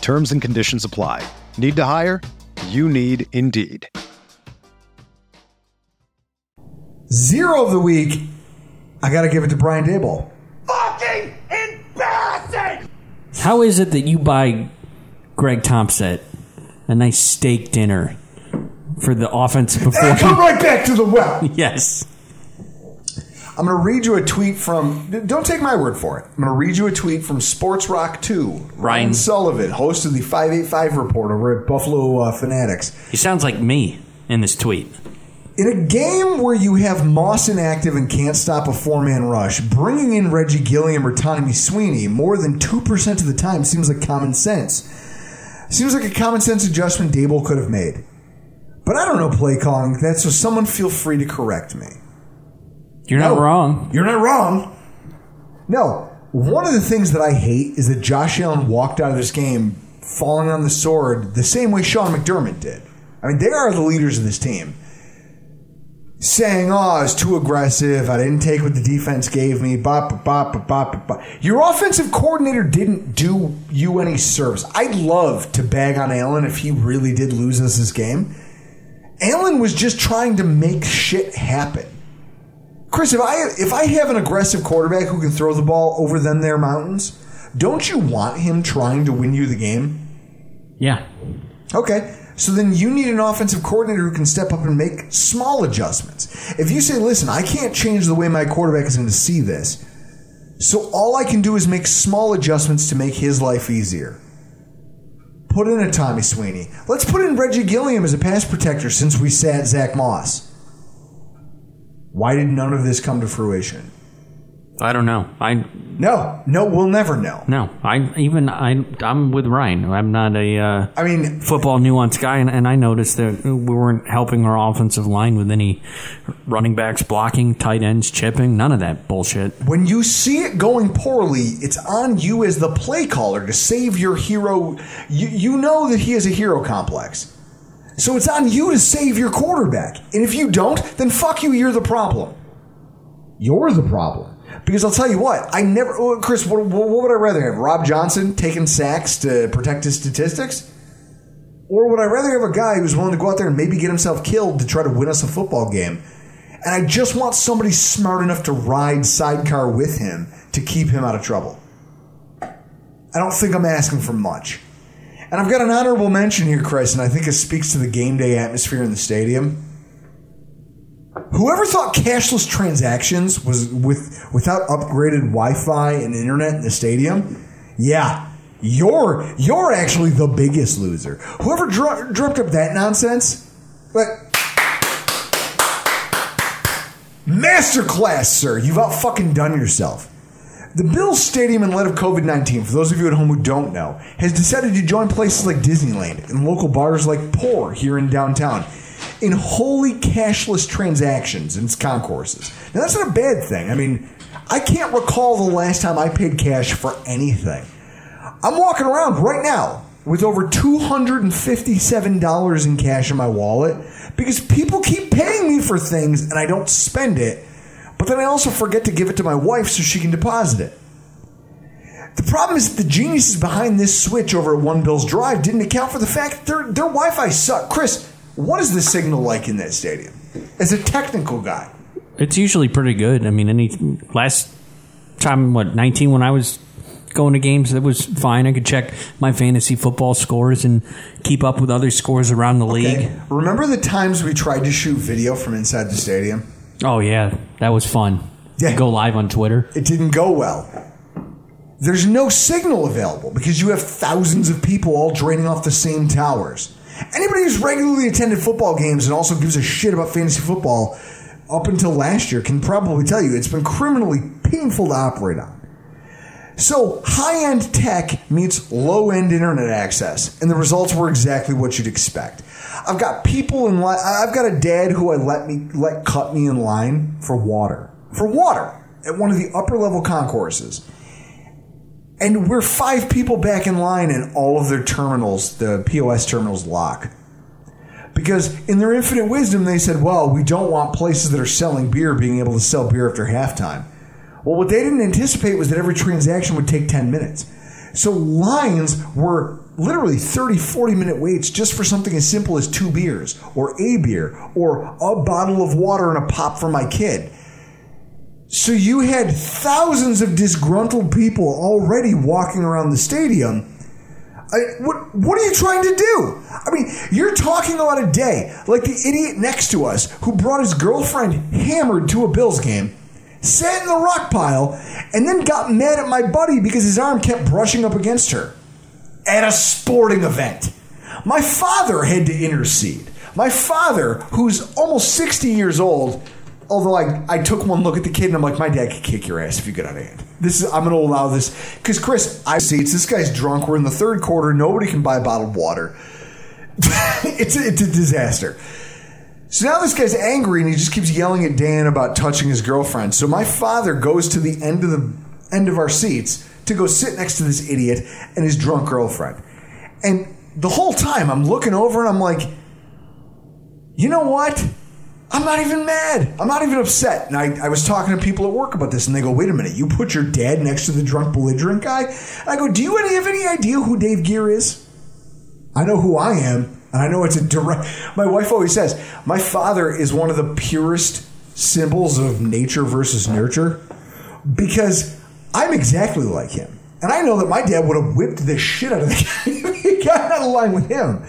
Terms and conditions apply. Need to hire? You need Indeed. Zero of the week, I got to give it to Brian Daboll. Fucking embarrassing! How is it that you buy Greg Thompson a nice steak dinner for the offense And before? come right back to the well. [laughs] yes. I'm going to read you a tweet from. Don't take my word for it. I'm going to read you a tweet from Sports Rock 2. Ryan. Sullivan, host of the 585 report over at Buffalo uh, Fanatics. He sounds like me in this tweet. In a game where you have Moss inactive and can't stop a four man rush, bringing in Reggie Gilliam or Tommy Sweeney more than 2% of the time seems like common sense. Seems like a common sense adjustment Daboll could have made. But I don't know play calling like that, so someone feel free to correct me. You're No. not wrong. You're not wrong. No. One of the things that I hate is that Josh Allen walked out of this game falling on the sword the same way Sean McDermott did. I mean, they are the leaders of this team. Saying, oh, I was too aggressive. I didn't take what the defense gave me. Bop, bop, bop, bop, bop. Your offensive coordinator didn't do you any service. I'd love to bag on Allen if he really did lose us this game. Allen was just trying to make shit happen. Chris, if I if I have an aggressive quarterback who can throw the ball over them their mountains, don't you want him trying to win you the game? Yeah. Okay. So then you need an offensive coordinator who can step up and make small adjustments. If you say, listen, I can't change the way my quarterback is going to see this, so all I can do is make small adjustments to make his life easier. Put in a Tommy Sweeney. Let's put in Reggie Gilliam as a pass protector since we sat Zack Moss. Why did none of this come to fruition? I don't know. I No, no, we'll never know. no. I even I I'm with Ryan. I'm not a uh, I mean, football nuance guy, and, and I noticed that we weren't helping our offensive line with any running backs blocking, tight ends chipping, none of that bullshit. when you see it going poorly, it's on you as the play caller to save your hero. You, you know that he has a hero complex. So it's on you to save your quarterback. And if you don't, then fuck you, you're the problem. You're the problem. Because I'll tell you what, I never, oh, Chris, what, what would I rather have? Rob Johnson taking sacks to protect his statistics? Or would I rather have a guy who's willing to go out there and maybe get himself killed to try to win us a football game? And I just want somebody smart enough to ride sidecar with him to keep him out of trouble. I don't think I'm asking for much. And I've got an honorable mention here, Chris, and I think it speaks to the game day atmosphere in the stadium. Whoever thought cashless transactions was with without upgraded Wi-Fi and internet in the stadium, yeah, you're you're actually the biggest loser. Whoever dr- up that nonsense, but masterclass, sir, you've out fucking done yourself. The Bills Stadium, in light of COVID 19, for those of you at home who don't know, has decided to join places like Disneyland and local bars like Pour here in downtown in wholly cashless transactions its concourses. Now, that's not a bad thing. I mean, I can't recall the last time I paid cash for anything. I'm walking around right now with over $257 in cash in my wallet because people keep paying me for things and I don't spend it, but then I also forget to give it to my wife so she can deposit it. The problem is that the geniuses behind this switch over at One Bills Drive didn't account for the fact that their, their Wi Fi sucked. Chris, what is the signal like in that stadium? As a technical guy, It's usually pretty good. I mean, any last time, what nineteen when I was going to games, it was fine. I could check my fantasy football scores and keep up with other scores around the league. Okay. Remember the times we tried to shoot video from inside the stadium? Oh yeah, that was fun. Yeah. Go live on Twitter. It didn't go well. There's no signal available because you have thousands of people all draining off the same towers. Anybody who's regularly attended football games and also gives a shit about fantasy football up until last year can probably tell you it's been criminally painful to operate on. So, high end tech meets low end internet access, and the results were exactly what you'd expect. I've got people in line. I've got a dad who I let me let cut me in line for water, for water at one of the upper level concourses, and we're five people back in line, and all of their terminals, the POS terminals, lock. Because in their infinite wisdom, they said, "Well, we don't want places that are selling beer being able to sell beer after halftime." Well, what they didn't anticipate was that every transaction would take 10 minutes. So lines were literally 30, 40 minute waits just for something as simple as two beers, or a beer, or a bottle of water and a pop for my kid. So you had thousands of disgruntled people already walking around the stadium. I, what, what are you trying to do? I mean, you're talking about a day like the idiot next to us who brought his girlfriend hammered to a Bills game sat in the rock pile, and then got mad at my buddy because his arm kept brushing up against her at a sporting event. My father had to intercede. My father, who's almost 60 years old, although I, I took one look at the kid and I'm like, my dad could kick your ass if you get out of hand. This is I'm gonna allow this because Chris, I see it's this guy's drunk. We're in the third quarter. Nobody can buy bottled water. [laughs] it's a, it's a disaster. So now this guy's angry and he just keeps yelling at Dan about touching his girlfriend. So my father goes to the end of the end of our seats to go sit next to this idiot and his drunk girlfriend. And the whole time I'm looking over and I'm like, you know what? I'm not even mad. I'm not even upset. And I, I was talking to people at work about this, and they go, wait a minute, you put your dad next to the drunk belligerent guy? And I go, do you have any idea who Dave Gear is? I know who I am. And I know it's a direct. [laughs] My wife always says, my father is one of the purest symbols of nature versus nurture because I'm exactly like him. And I know that my dad would have whipped the shit out of the [laughs] guy if he got out of line with him.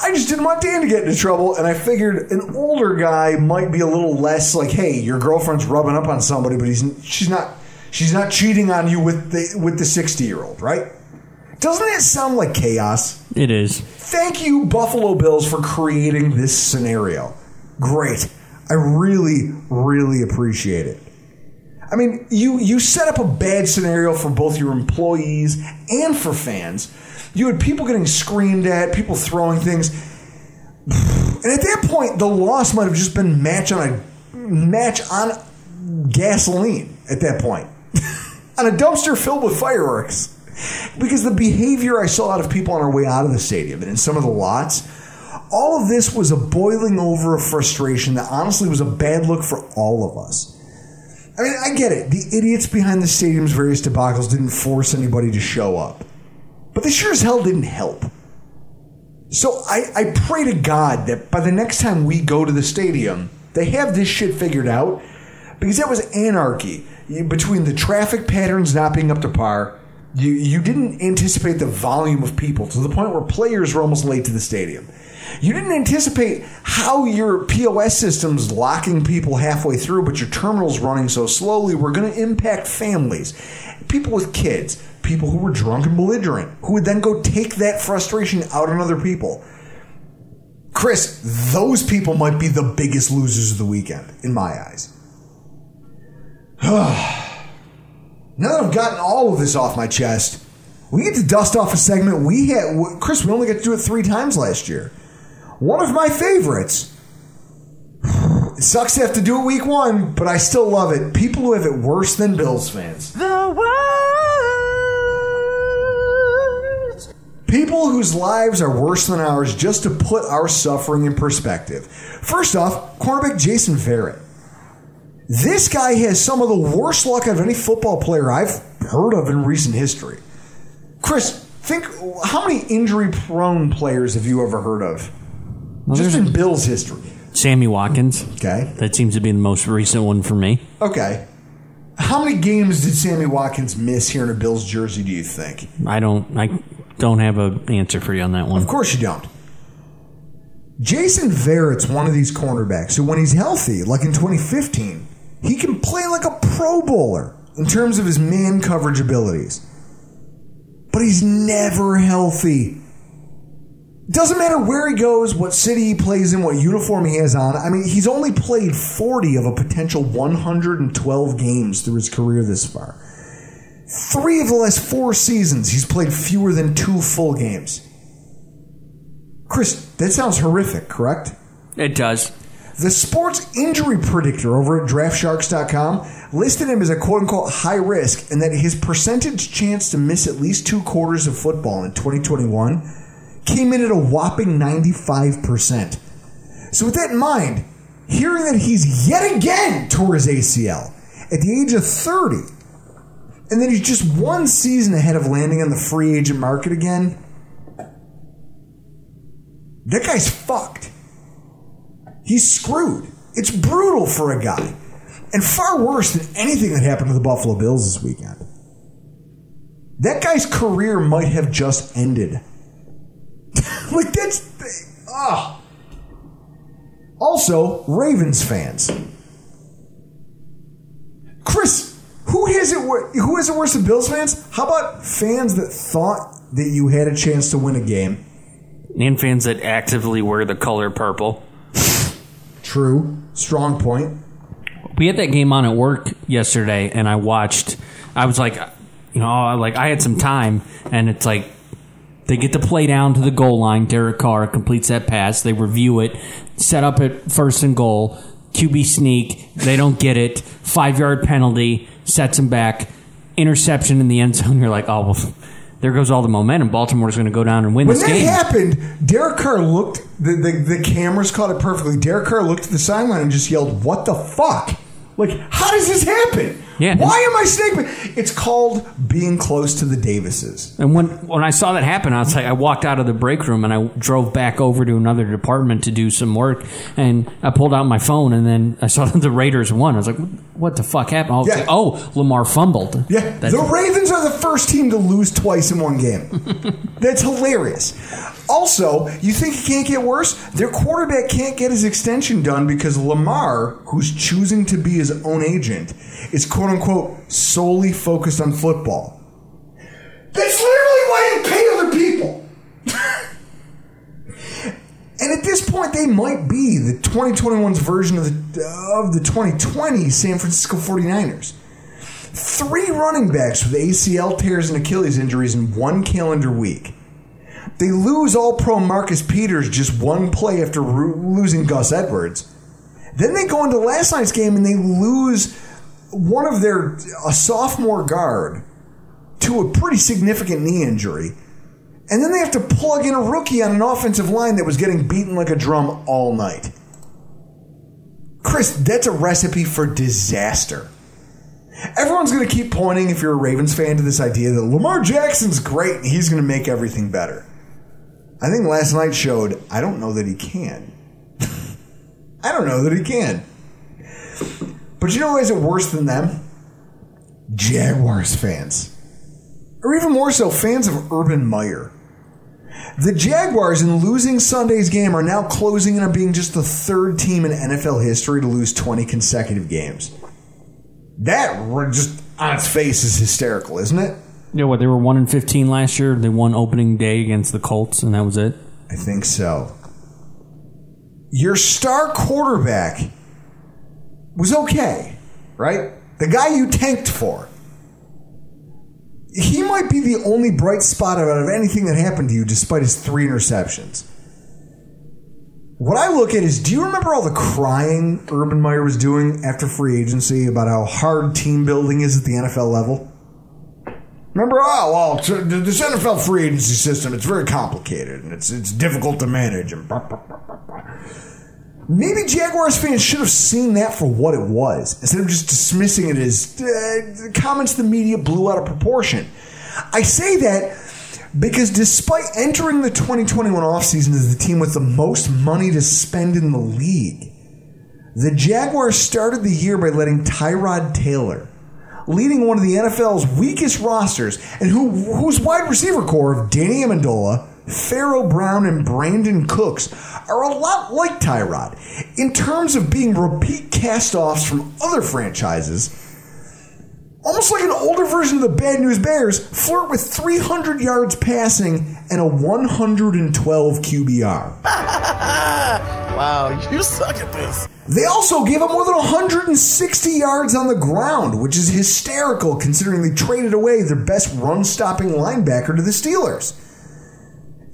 I just didn't want Dan to get into trouble, and I figured an older guy might be a little less like, "Hey, your girlfriend's rubbing up on somebody, but he's she's not she's not cheating on you with the with the sixty year old, right?" Doesn't that sound like chaos? It is. Thank you, Buffalo Bills, for creating this scenario. Great. I really, really appreciate it. I mean, you you set up a bad scenario for both your employees and for fans. You had people getting screamed at, people throwing things. And at that point, the loss might have just been match on a match on gasoline at that point. [laughs] on a dumpster filled with fireworks. Because the behavior I saw out of people on our way out of the stadium and in some of the lots all of this was a boiling over of frustration that honestly was a bad look for all of us. I mean, I get it. The idiots behind the stadium's various debacles didn't force anybody to show up. But they sure as hell didn't help. So I, I pray to God that by the next time we go to the stadium, they have this shit figured out because that was anarchy between the traffic patterns not being up to par. You you didn't anticipate the volume of people to the point where players were almost late to the stadium. You didn't anticipate how your POS systems locking people halfway through, but your terminals running so slowly were going to impact families, people with kids, people who were drunk and belligerent, who would then go take that frustration out on other people. Chris, those people might be the biggest losers of the weekend, in my eyes. [sighs] now that I've gotten all of this off my chest, we get to dust off a segment we had. Chris, we only got to do it three times last year. One of my favorites. It sucks to have to do it week one, but I still love it. People who have it worse than Bills fans. The words. People whose lives are worse than ours just to put our suffering in perspective. First off, cornerback Jason Verrett. This guy has some of the worst luck of any football player I've heard of in recent history. Chris, think how many injury prone players have you ever heard of? Just in Bills history. Sammy Watkins. Okay. That seems to be the most recent one for me. Okay. How many games did Sammy Watkins miss here in a Bills jersey, do you think? I don't. I don't have an answer for you on that one. Of course you don't. Jason Verrett's one of these cornerbacks who, when he's healthy, like in 2015, he can play like a Pro Bowler in terms of his man coverage abilities. But he's never healthy. Doesn't matter where he goes, what city he plays in, what uniform he has on. I mean, he's only played 40 of a potential 112 games through his career this far. Three of the last four seasons, he's played fewer than two full games. Chris, that sounds horrific, correct? It does. The sports injury predictor over at draftsharks.com listed him as a quote unquote high risk and that his percentage chance to miss at least two quarters of football in 2021 came in at a whopping 95%. So, with that in mind, hearing that he's yet again tore his ACL at the age of 30, and then he's just one season ahead of landing on the free agent market again, that guy's fucked. He's screwed. It's brutal for a guy. And far worse than anything that happened to the Buffalo Bills this weekend. That guy's career might have just ended. [laughs] like, that's. Ah. Also, Ravens fans. Chris, who has it? wor- Who has it worse than Bills fans? How about fans that thought that you had a chance to win a game? And fans that actively wear the color purple. True, strong point. We had that game on at work yesterday, and I watched. I was like, you know, like I had some time, and it's like they get the play down to the goal line. Derek Carr completes that pass. They review it, set up at first and goal. QB sneak. They don't get it. Five yard penalty sets them back. Interception in the end zone. [laughs] You're like, oh well, there goes all the momentum. Baltimore's going to go down and win When this that game. happened, Derek Carr looked, the, the, the cameras caught it perfectly. Derek Carr looked at the sideline and just yelled, What the fuck? Like, how does this happen? Yeah. Why am I snake? It's called being close to the Davises. And when when I saw that happen, I was like, I walked out of the break room and I drove back over to another department to do some work. And I pulled out my phone and then I saw that [laughs] the Raiders won. I was like, what the fuck happened? I was Yeah. like, oh, Lamar fumbled. Yeah, That's- the Ravens are the first team to lose twice in one game. [laughs] That's hilarious. Also, you think it can't get worse? Their quarterback can't get his extension done because Lamar, who's choosing to be his own agent, is quote unquote solely focused on football. That's literally why you pay other people. And at this point, they might be the 2021's version of the, of the 2020 San Francisco 49ers. Three running backs with ACL tears and Achilles injuries in one calendar week. They lose all pro Marcus Peters just one play after ru- losing Gus Edwards. Then they go into last night's game and they lose one of their, a sophomore guard to a pretty significant knee injury. And then they have to plug in a rookie on an offensive line that was getting beaten like a drum all night. Chris, that's a recipe for disaster. Everyone's going to keep pointing, if you're a Ravens fan, to this idea that Lamar Jackson's great and he's going to make everything better. I think last night showed I don't know that he can. [laughs] I don't know that he can. But you know has it worse than them? Jaguars fans. Or even more so, fans of Urban Meyer. The Jaguars, in losing Sunday's game, are now closing in on being just the third team in NFL history to lose 20 consecutive games. That just on its face is hysterical, isn't it? Yeah, what they were one and fifteen last year. They won opening day against the Colts, and that was it. I think so. Your star quarterback was okay, right? The guy you tanked for. He might be the only bright spot out of anything that happened to you, despite his three interceptions. What I look at is do you remember all the crying Urban Meyer was doing after free agency about how hard team building is at the NFL level? Remember, oh well, this NFL free agency system it's very complicated and it's it's difficult to manage. And blah, blah, blah. maybe Jaguars fans should have seen that for what it was instead of just dismissing it as uh, comments the media blew out of proportion. I say that because despite entering the 2021 offseason as the team with the most money to spend in the league, the Jaguars started the year by letting Tyrod Taylor, leading one of the NFL's weakest rosters, and who whose wide receiver core of Danny Amendola, Pharaoh Brown, and Brandin Cooks are a lot like Tyrod in terms of being repeat cast-offs from other franchises. Almost like an older version of the Bad News Bears, flirt with 300 yards passing and a 112 QBR. [laughs] wow, you suck at this. They also gave up more than 160 yards on the ground, which is hysterical considering they traded away their best run stopping linebacker to the Steelers.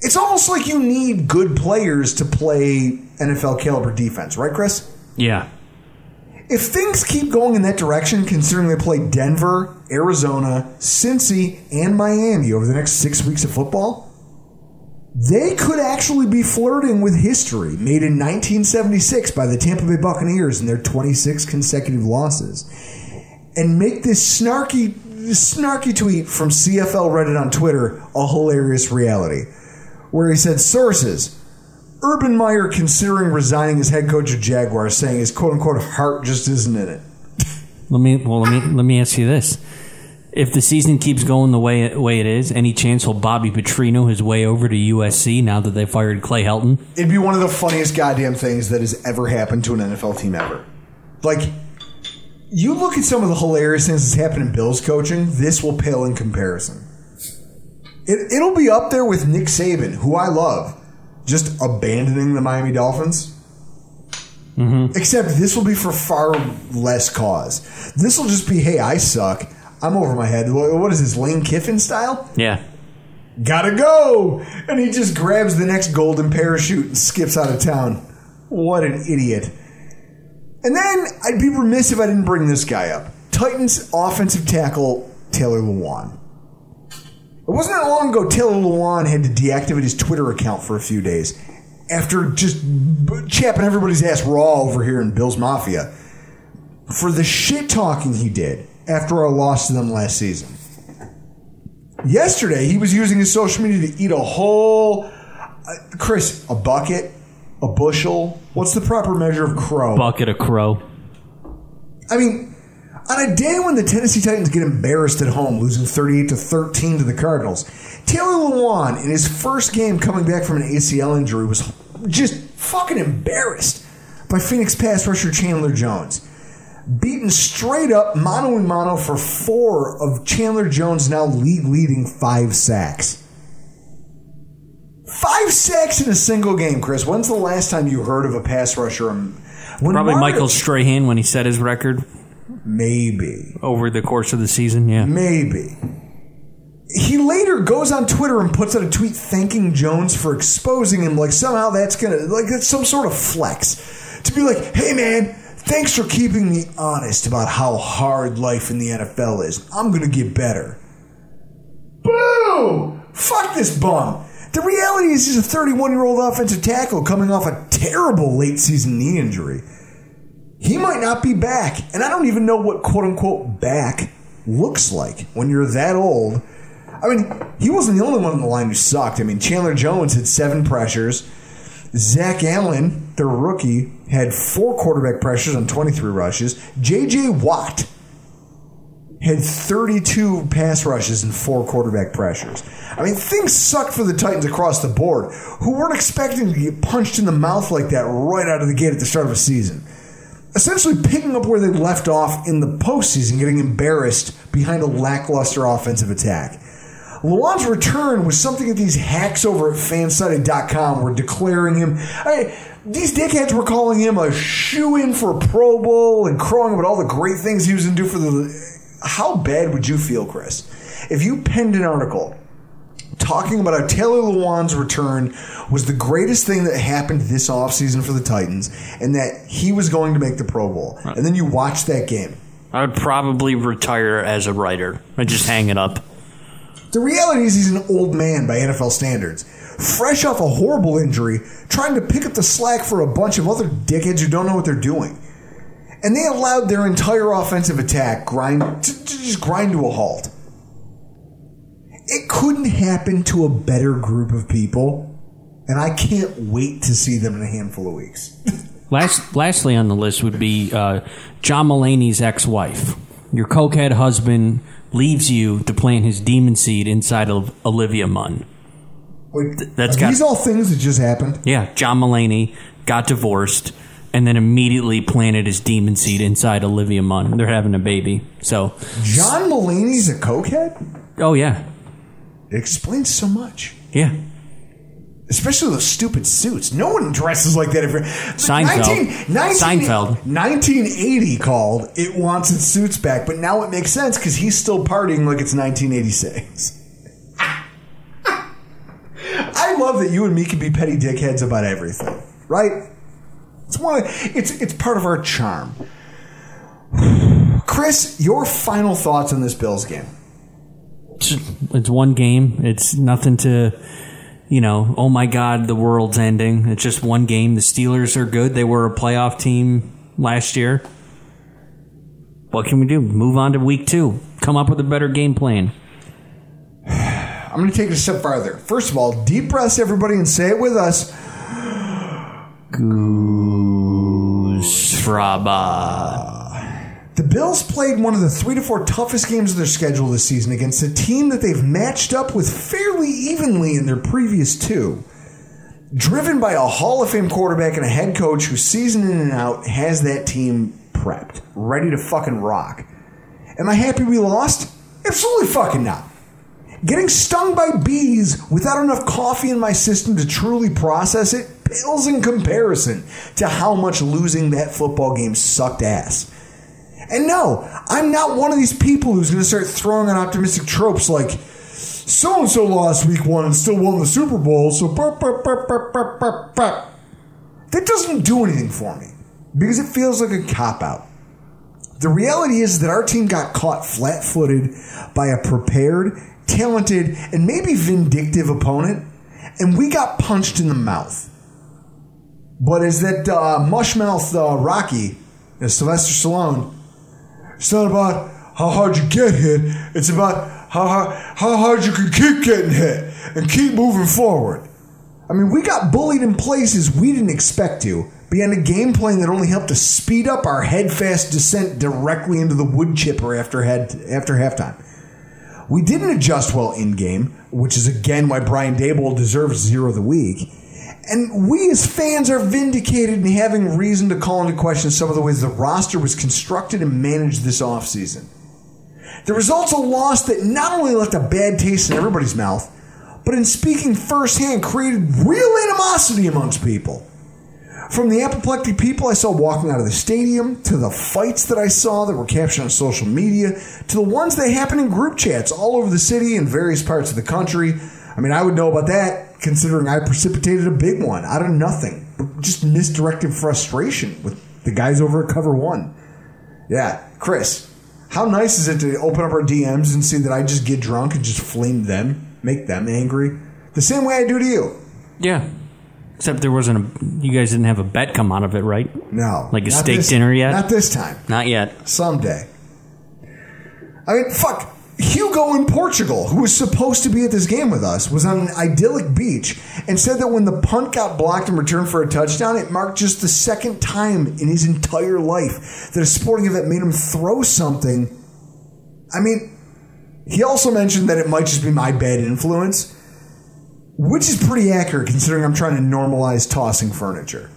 It's almost like you need good players to play NFL caliber defense, right, Chris? Yeah. If things keep going in that direction, considering they play Denver, Arizona, Cincy, and Miami over the next six weeks of football, they could actually be flirting with history made in 1976 by the Tampa Bay Buccaneers in their 26 consecutive losses. And make this snarky, snarky tweet from CFL Reddit on Twitter a hilarious reality, where he said, Sources. Urban Meyer considering resigning as head coach of Jaguars, saying his quote unquote heart just isn't in it. Let me well let me let me ask you this: If the season keeps going the way way it is, any chance will Bobby Petrino his way over to USC now that they fired Clay Helton? It'd be one of the funniest goddamn things that has ever happened to an NFL team ever. Like, you look at some of the hilarious things that's happened in Bills coaching, this will pale in comparison. It, it'll be up there with Nick Saban, who I love, just abandoning the Miami Dolphins. Mm-hmm. Except this will be for far less cause. This will just be, hey, I suck. I'm over my head. What what is this, Lane Kiffin style? Yeah. Gotta go! And he just grabs the next golden parachute and skips out of town. What an idiot. And then I'd be remiss if I didn't bring this guy up. Titans offensive tackle Taylor Lewan. It wasn't that long ago Taylor Lewan had to deactivate his Twitter account for a few days after just b- chapping everybody's ass raw over here in Bill's Mafia for the shit talking he did after our loss to them last season. Yesterday, he was using his social media to eat a whole, uh, Chris, a bucket, a bushel. What's the proper measure of crow? Bucket of crow. I mean, on a day when the Tennessee Titans get embarrassed at home, losing 38 to 13 to the Cardinals, Taylor Lewan, in his first game coming back from an ACL injury, was just fucking embarrassed by Phoenix pass rusher Chandler Jones. Beaten straight up mano and mano for four of Chandler Jones' now league leading five sacks. Five sacks in a single game, Chris. When's the last time you heard of a pass rusher? When Probably Marcus- Michael Strahan when he set his record Maybe. over the course of the season. Yeah. Maybe. He later goes on Twitter and puts out a tweet thanking Jones for exposing him. Like somehow that's gonna like that's some sort of flex to be like, hey man, thanks for keeping me honest about how hard life in the NFL is. I'm gonna get better. Boo! Fuck this bum. The reality is he's a 31 year old offensive tackle coming off a terrible late season knee injury. He might not be back, and I don't even know what quote unquote back looks like when you're that old. I mean, he wasn't the only one on the line who sucked. I mean, Chandler Jones had seven pressures. Zach Allen, the rookie, had four quarterback pressures on 23 rushes. J.J. Watt had 32 pass rushes and four quarterback pressures. I mean, things sucked for the Titans across the board, who weren't expecting to get punched in the mouth like that right out of the gate at the start of a season. Essentially picking up where they left off in the postseason, getting embarrassed behind a lackluster offensive attack. Lewan's return was something that these hacks over at fansided.com were declaring him. I, these dickheads were calling him a shoe in for a Pro Bowl and crowing about all the great things he was going to do for the. How bad would you feel, Chris, if you penned an article talking about how Taylor Lewan's return was the greatest thing that happened this offseason for the Titans and that he was going to make the Pro Bowl? And then you watch that game. I would probably retire as a writer. I'd just hang it up. The reality is he's an old man by NFL standards. Fresh off a horrible injury, trying to pick up the slack for a bunch of other dickheads who don't know what they're doing. And they allowed their entire offensive attack grind to, to just grind to a halt. It couldn't happen to a better group of people, and I can't wait to see them in a handful of weeks. Last, lastly on the list would be uh, John Mulaney's ex-wife. Your cokehead husband leaves you to plant his demon seed inside of Olivia Munn. Wait, That's got- these all things that just happened? Yeah, John Mulaney got divorced and then immediately planted his demon seed inside Olivia Munn. They're having a baby. So, John Mulaney's a cokehead? oh yeah, It explains so much. yeah. Especially those stupid suits. No one dresses like that. If you're, Seinfeld. Seinfeld. 1980 called It Wants Its Suits Back, but now it makes sense because he's still partying like it's 1986. [laughs] I love that you and me can be petty dickheads about everything, right? It's one. Of, it's it's part of our charm. [sighs] Chris, your final thoughts on this Bills game? It's, it's one game. It's nothing to, you know, oh my God, the world's ending. It's just one game. The Steelers are good. They were a playoff team last year. What can we do? Move on to week two. Come up with a better game plan. [sighs] I'm going to take it a step farther. First of all, deep breaths, everybody, and say it with us. [sighs] Goose Fraba. The Bills played one of the three to four toughest games of their schedule this season against a team that they've matched up with fairly evenly in their previous two. Driven by a Hall of Fame quarterback and a head coach who season in and out has that team prepped, ready to fucking rock. Am I happy we lost? Absolutely fucking not. Getting stung by bees without enough coffee in my system to truly process it pales in comparison to how much losing that football game sucked ass. And no, I'm not one of these people who's going to start throwing on optimistic tropes like so and so lost week one and still won the Super Bowl, so burp, burp, burp, burp, burp, burp, burp. that doesn't do anything for me because it feels like a cop out. The reality is that our team got caught flat footed by a prepared, talented, and maybe vindictive opponent, and we got punched in the mouth. But as that uh, mushmouth uh, Rocky, as Sylvester Stallone, it's not about how hard you get hit, it's about how hard, how hard you can keep getting hit and keep moving forward. I mean, we got bullied in places we didn't expect to, behind a game plan that only helped to speed up our headfast descent directly into the wood chipper after head after halftime. We didn't adjust well in game, which is again why Brian Daboll deserves zero of the week. And we as fans are vindicated in having reason to call into question some of the ways the roster was constructed and managed this offseason. The result's a loss that not only left a bad taste in everybody's mouth, but in speaking firsthand created real animosity amongst people. From the apoplectic people I saw walking out of the stadium, to the fights that I saw that were captured on social media, to the ones that happened in group chats all over the city and various parts of the country. I mean, I would know about that considering I precipitated a big one out of nothing. Just misdirected frustration with the guys over at Cover One. Yeah, Chris, how nice is it to open up our DMs and see that I just get drunk and just flame them, make them angry? The same way I do to you. Yeah. Except there wasn't a. You guys didn't have a bet come out of it, right? No. Like a steak this- dinner yet? Not this time. Not yet. Someday. I mean, fuck. Hugo in Portugal, who was supposed to be at this game with us, was on an idyllic beach and said that when the punt got blocked and returned for a touchdown, it marked just the second time in his entire life that a sporting event made him throw something. I mean, he also mentioned that it might just be my bad influence, which is pretty accurate considering I'm trying to normalize tossing furniture.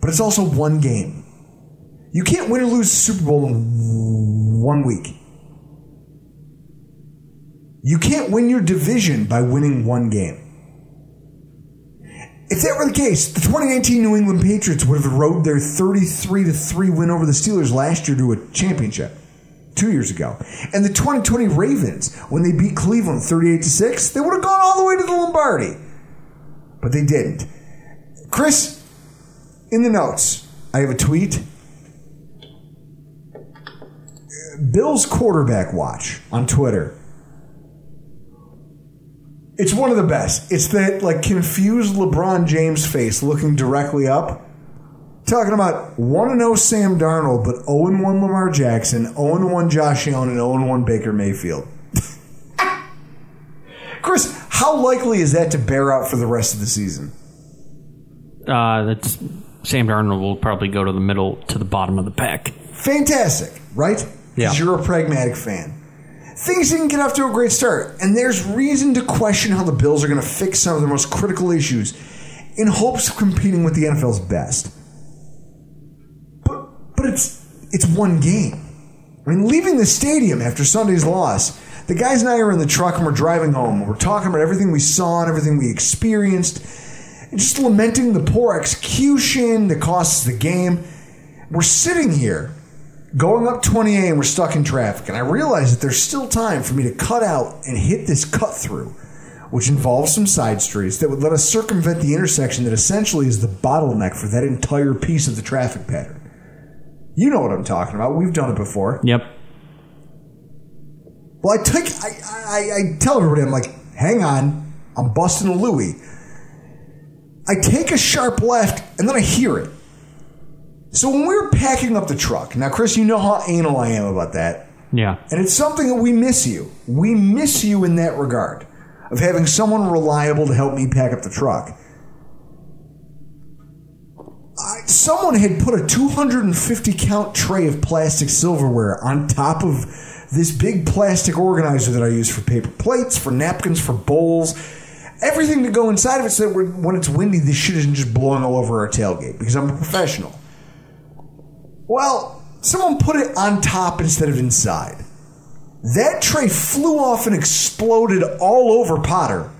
But it's also one game. You can't win or lose Super Bowl in one week. You can't win your division by winning one game. If that were the case, the 2019 New England Patriots would have rode their 33 to 3 win over the Steelers last year to a championship. Two years ago. And the 2020 Ravens, when they beat Cleveland 38 to 6, they would have gone all the way to the Lombardi. But they didn't. Chris, in the notes, I have a tweet. Bill's quarterback watch on Twitter. It's one of the best. It's that like confused LeBron James face looking directly up. Talking about 1 0 Sam Darnold, but 0 1 Lamar Jackson, 0 1 Josh Allen, and 0 1 Baker Mayfield. [laughs] Chris, how likely is that to bear out for the rest of the season? Uh, that's Sam Darnold will probably go to the middle to the bottom of the pack. Fantastic, right? Yeah. You're a pragmatic fan. Things didn't get off to a great start, and there's reason to question how the Bills are going to fix some of their most critical issues in hopes of competing with the NFL's best. But but it's it's one game. I mean, leaving the stadium after Sunday's loss, the guys and I are in the truck and we're driving home. We're talking about everything we saw and everything we experienced, and just lamenting the poor execution that costs of the game. We're sitting here going up 28 and we're stuck in traffic, and I realize that there's still time for me to cut out and hit this cut through, which involves some side streets that would let us circumvent the intersection that essentially is the bottleneck for that entire piece of the traffic pattern. You know what I'm talking about. We've done it before. Yep. Well, I take, I, I, I tell everybody, I'm like, hang on, I'm busting a Louie. I take a sharp left, and then I hear it. So when we were packing up the truck, now Chris, you know how anal I am about that, Yeah. and it's something that we miss you. We miss you in that regard of having someone reliable to help me pack up the truck. I, someone had put a 250 count tray of plastic silverware on top of this big plastic organizer that I use for paper plates, for napkins, for bowls, everything to go inside of it so that when it's windy, this shit isn't just blowing all over our tailgate because I'm a professional. Well, someone put it on top instead of inside. That tray flew off and exploded all over Potter.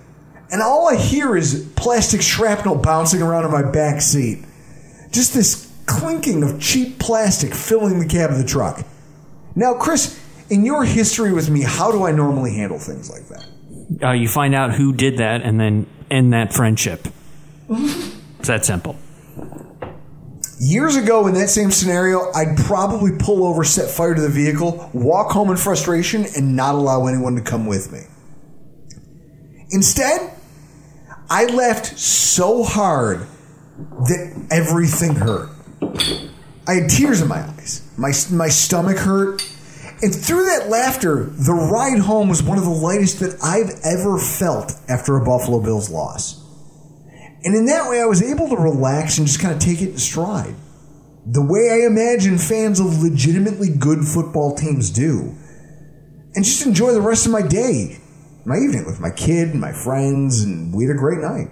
And all I hear is plastic shrapnel bouncing around in my back seat. Just this clinking of cheap plastic filling the cab of the truck. Now, Chris, in your history with me, how do I normally handle things like that? Uh, you find out who did that and then end that friendship. [laughs] it's that simple. Years ago, in that same scenario, I'd probably pull over, set fire to the vehicle, walk home in frustration, and not allow anyone to come with me. Instead, I laughed so hard that everything hurt. I had tears in my eyes. My, my stomach hurt. And through that laughter, the ride home was one of the lightest that I've ever felt after a Buffalo Bills loss. And in that way, I was able to relax and just kind of take it in stride. The way I imagine fans of legitimately good football teams do. And just enjoy the rest of my day, my evening with my kid and my friends, and we had a great night.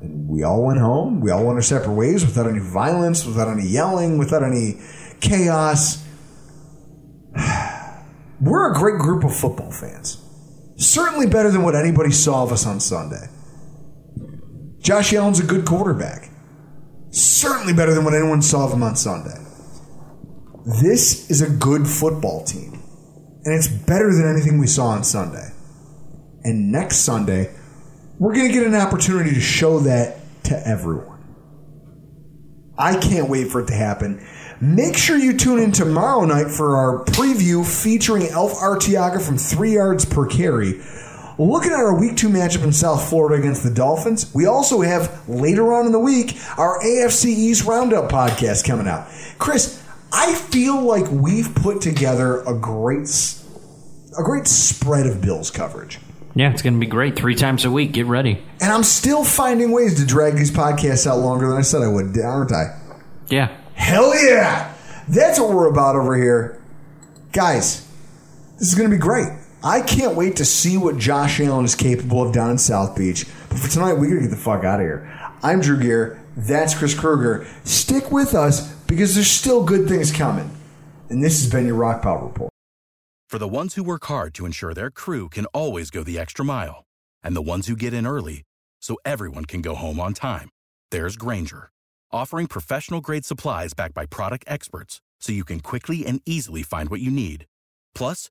And we all went home. We all went our separate ways without any violence, without any yelling, without any chaos. [sighs] We're a great group of football fans. Certainly better than what anybody saw of us on Sunday. Josh Allen's a good quarterback. Certainly better than what anyone saw of him on Sunday. This is a good football team. And it's better than anything we saw on Sunday. And next Sunday, we're going to get an opportunity to show that to everyone. I can't wait for it to happen. Make sure you tune in tomorrow night for our preview featuring Elf Artiaga from Three Yards Per Carry. Looking at our week two matchup in South Florida against the Dolphins, we also have later on in the week our AFC East Roundup podcast coming out. Chris, I feel like we've put together a great, a great spread of Bills coverage. Yeah, it's going to be great. Three times a week. Get ready. And I'm still finding ways to drag these podcasts out longer than I said I would, aren't I? Yeah. Hell yeah! That's what we're about over here. Guys, this is going to be great. I can't wait to see what Josh Allen is capable of down in South Beach. But for tonight, we got to get the fuck out of here. I'm Drew Gear. That's Chris Kruger. Stick with us because there's still good things coming. And this has been your Rockpile Report. For the ones who work hard to ensure their crew can always go the extra mile, and the ones who get in early so everyone can go home on time, there's Grainger, offering professional grade supplies backed by product experts so you can quickly and easily find what you need. Plus,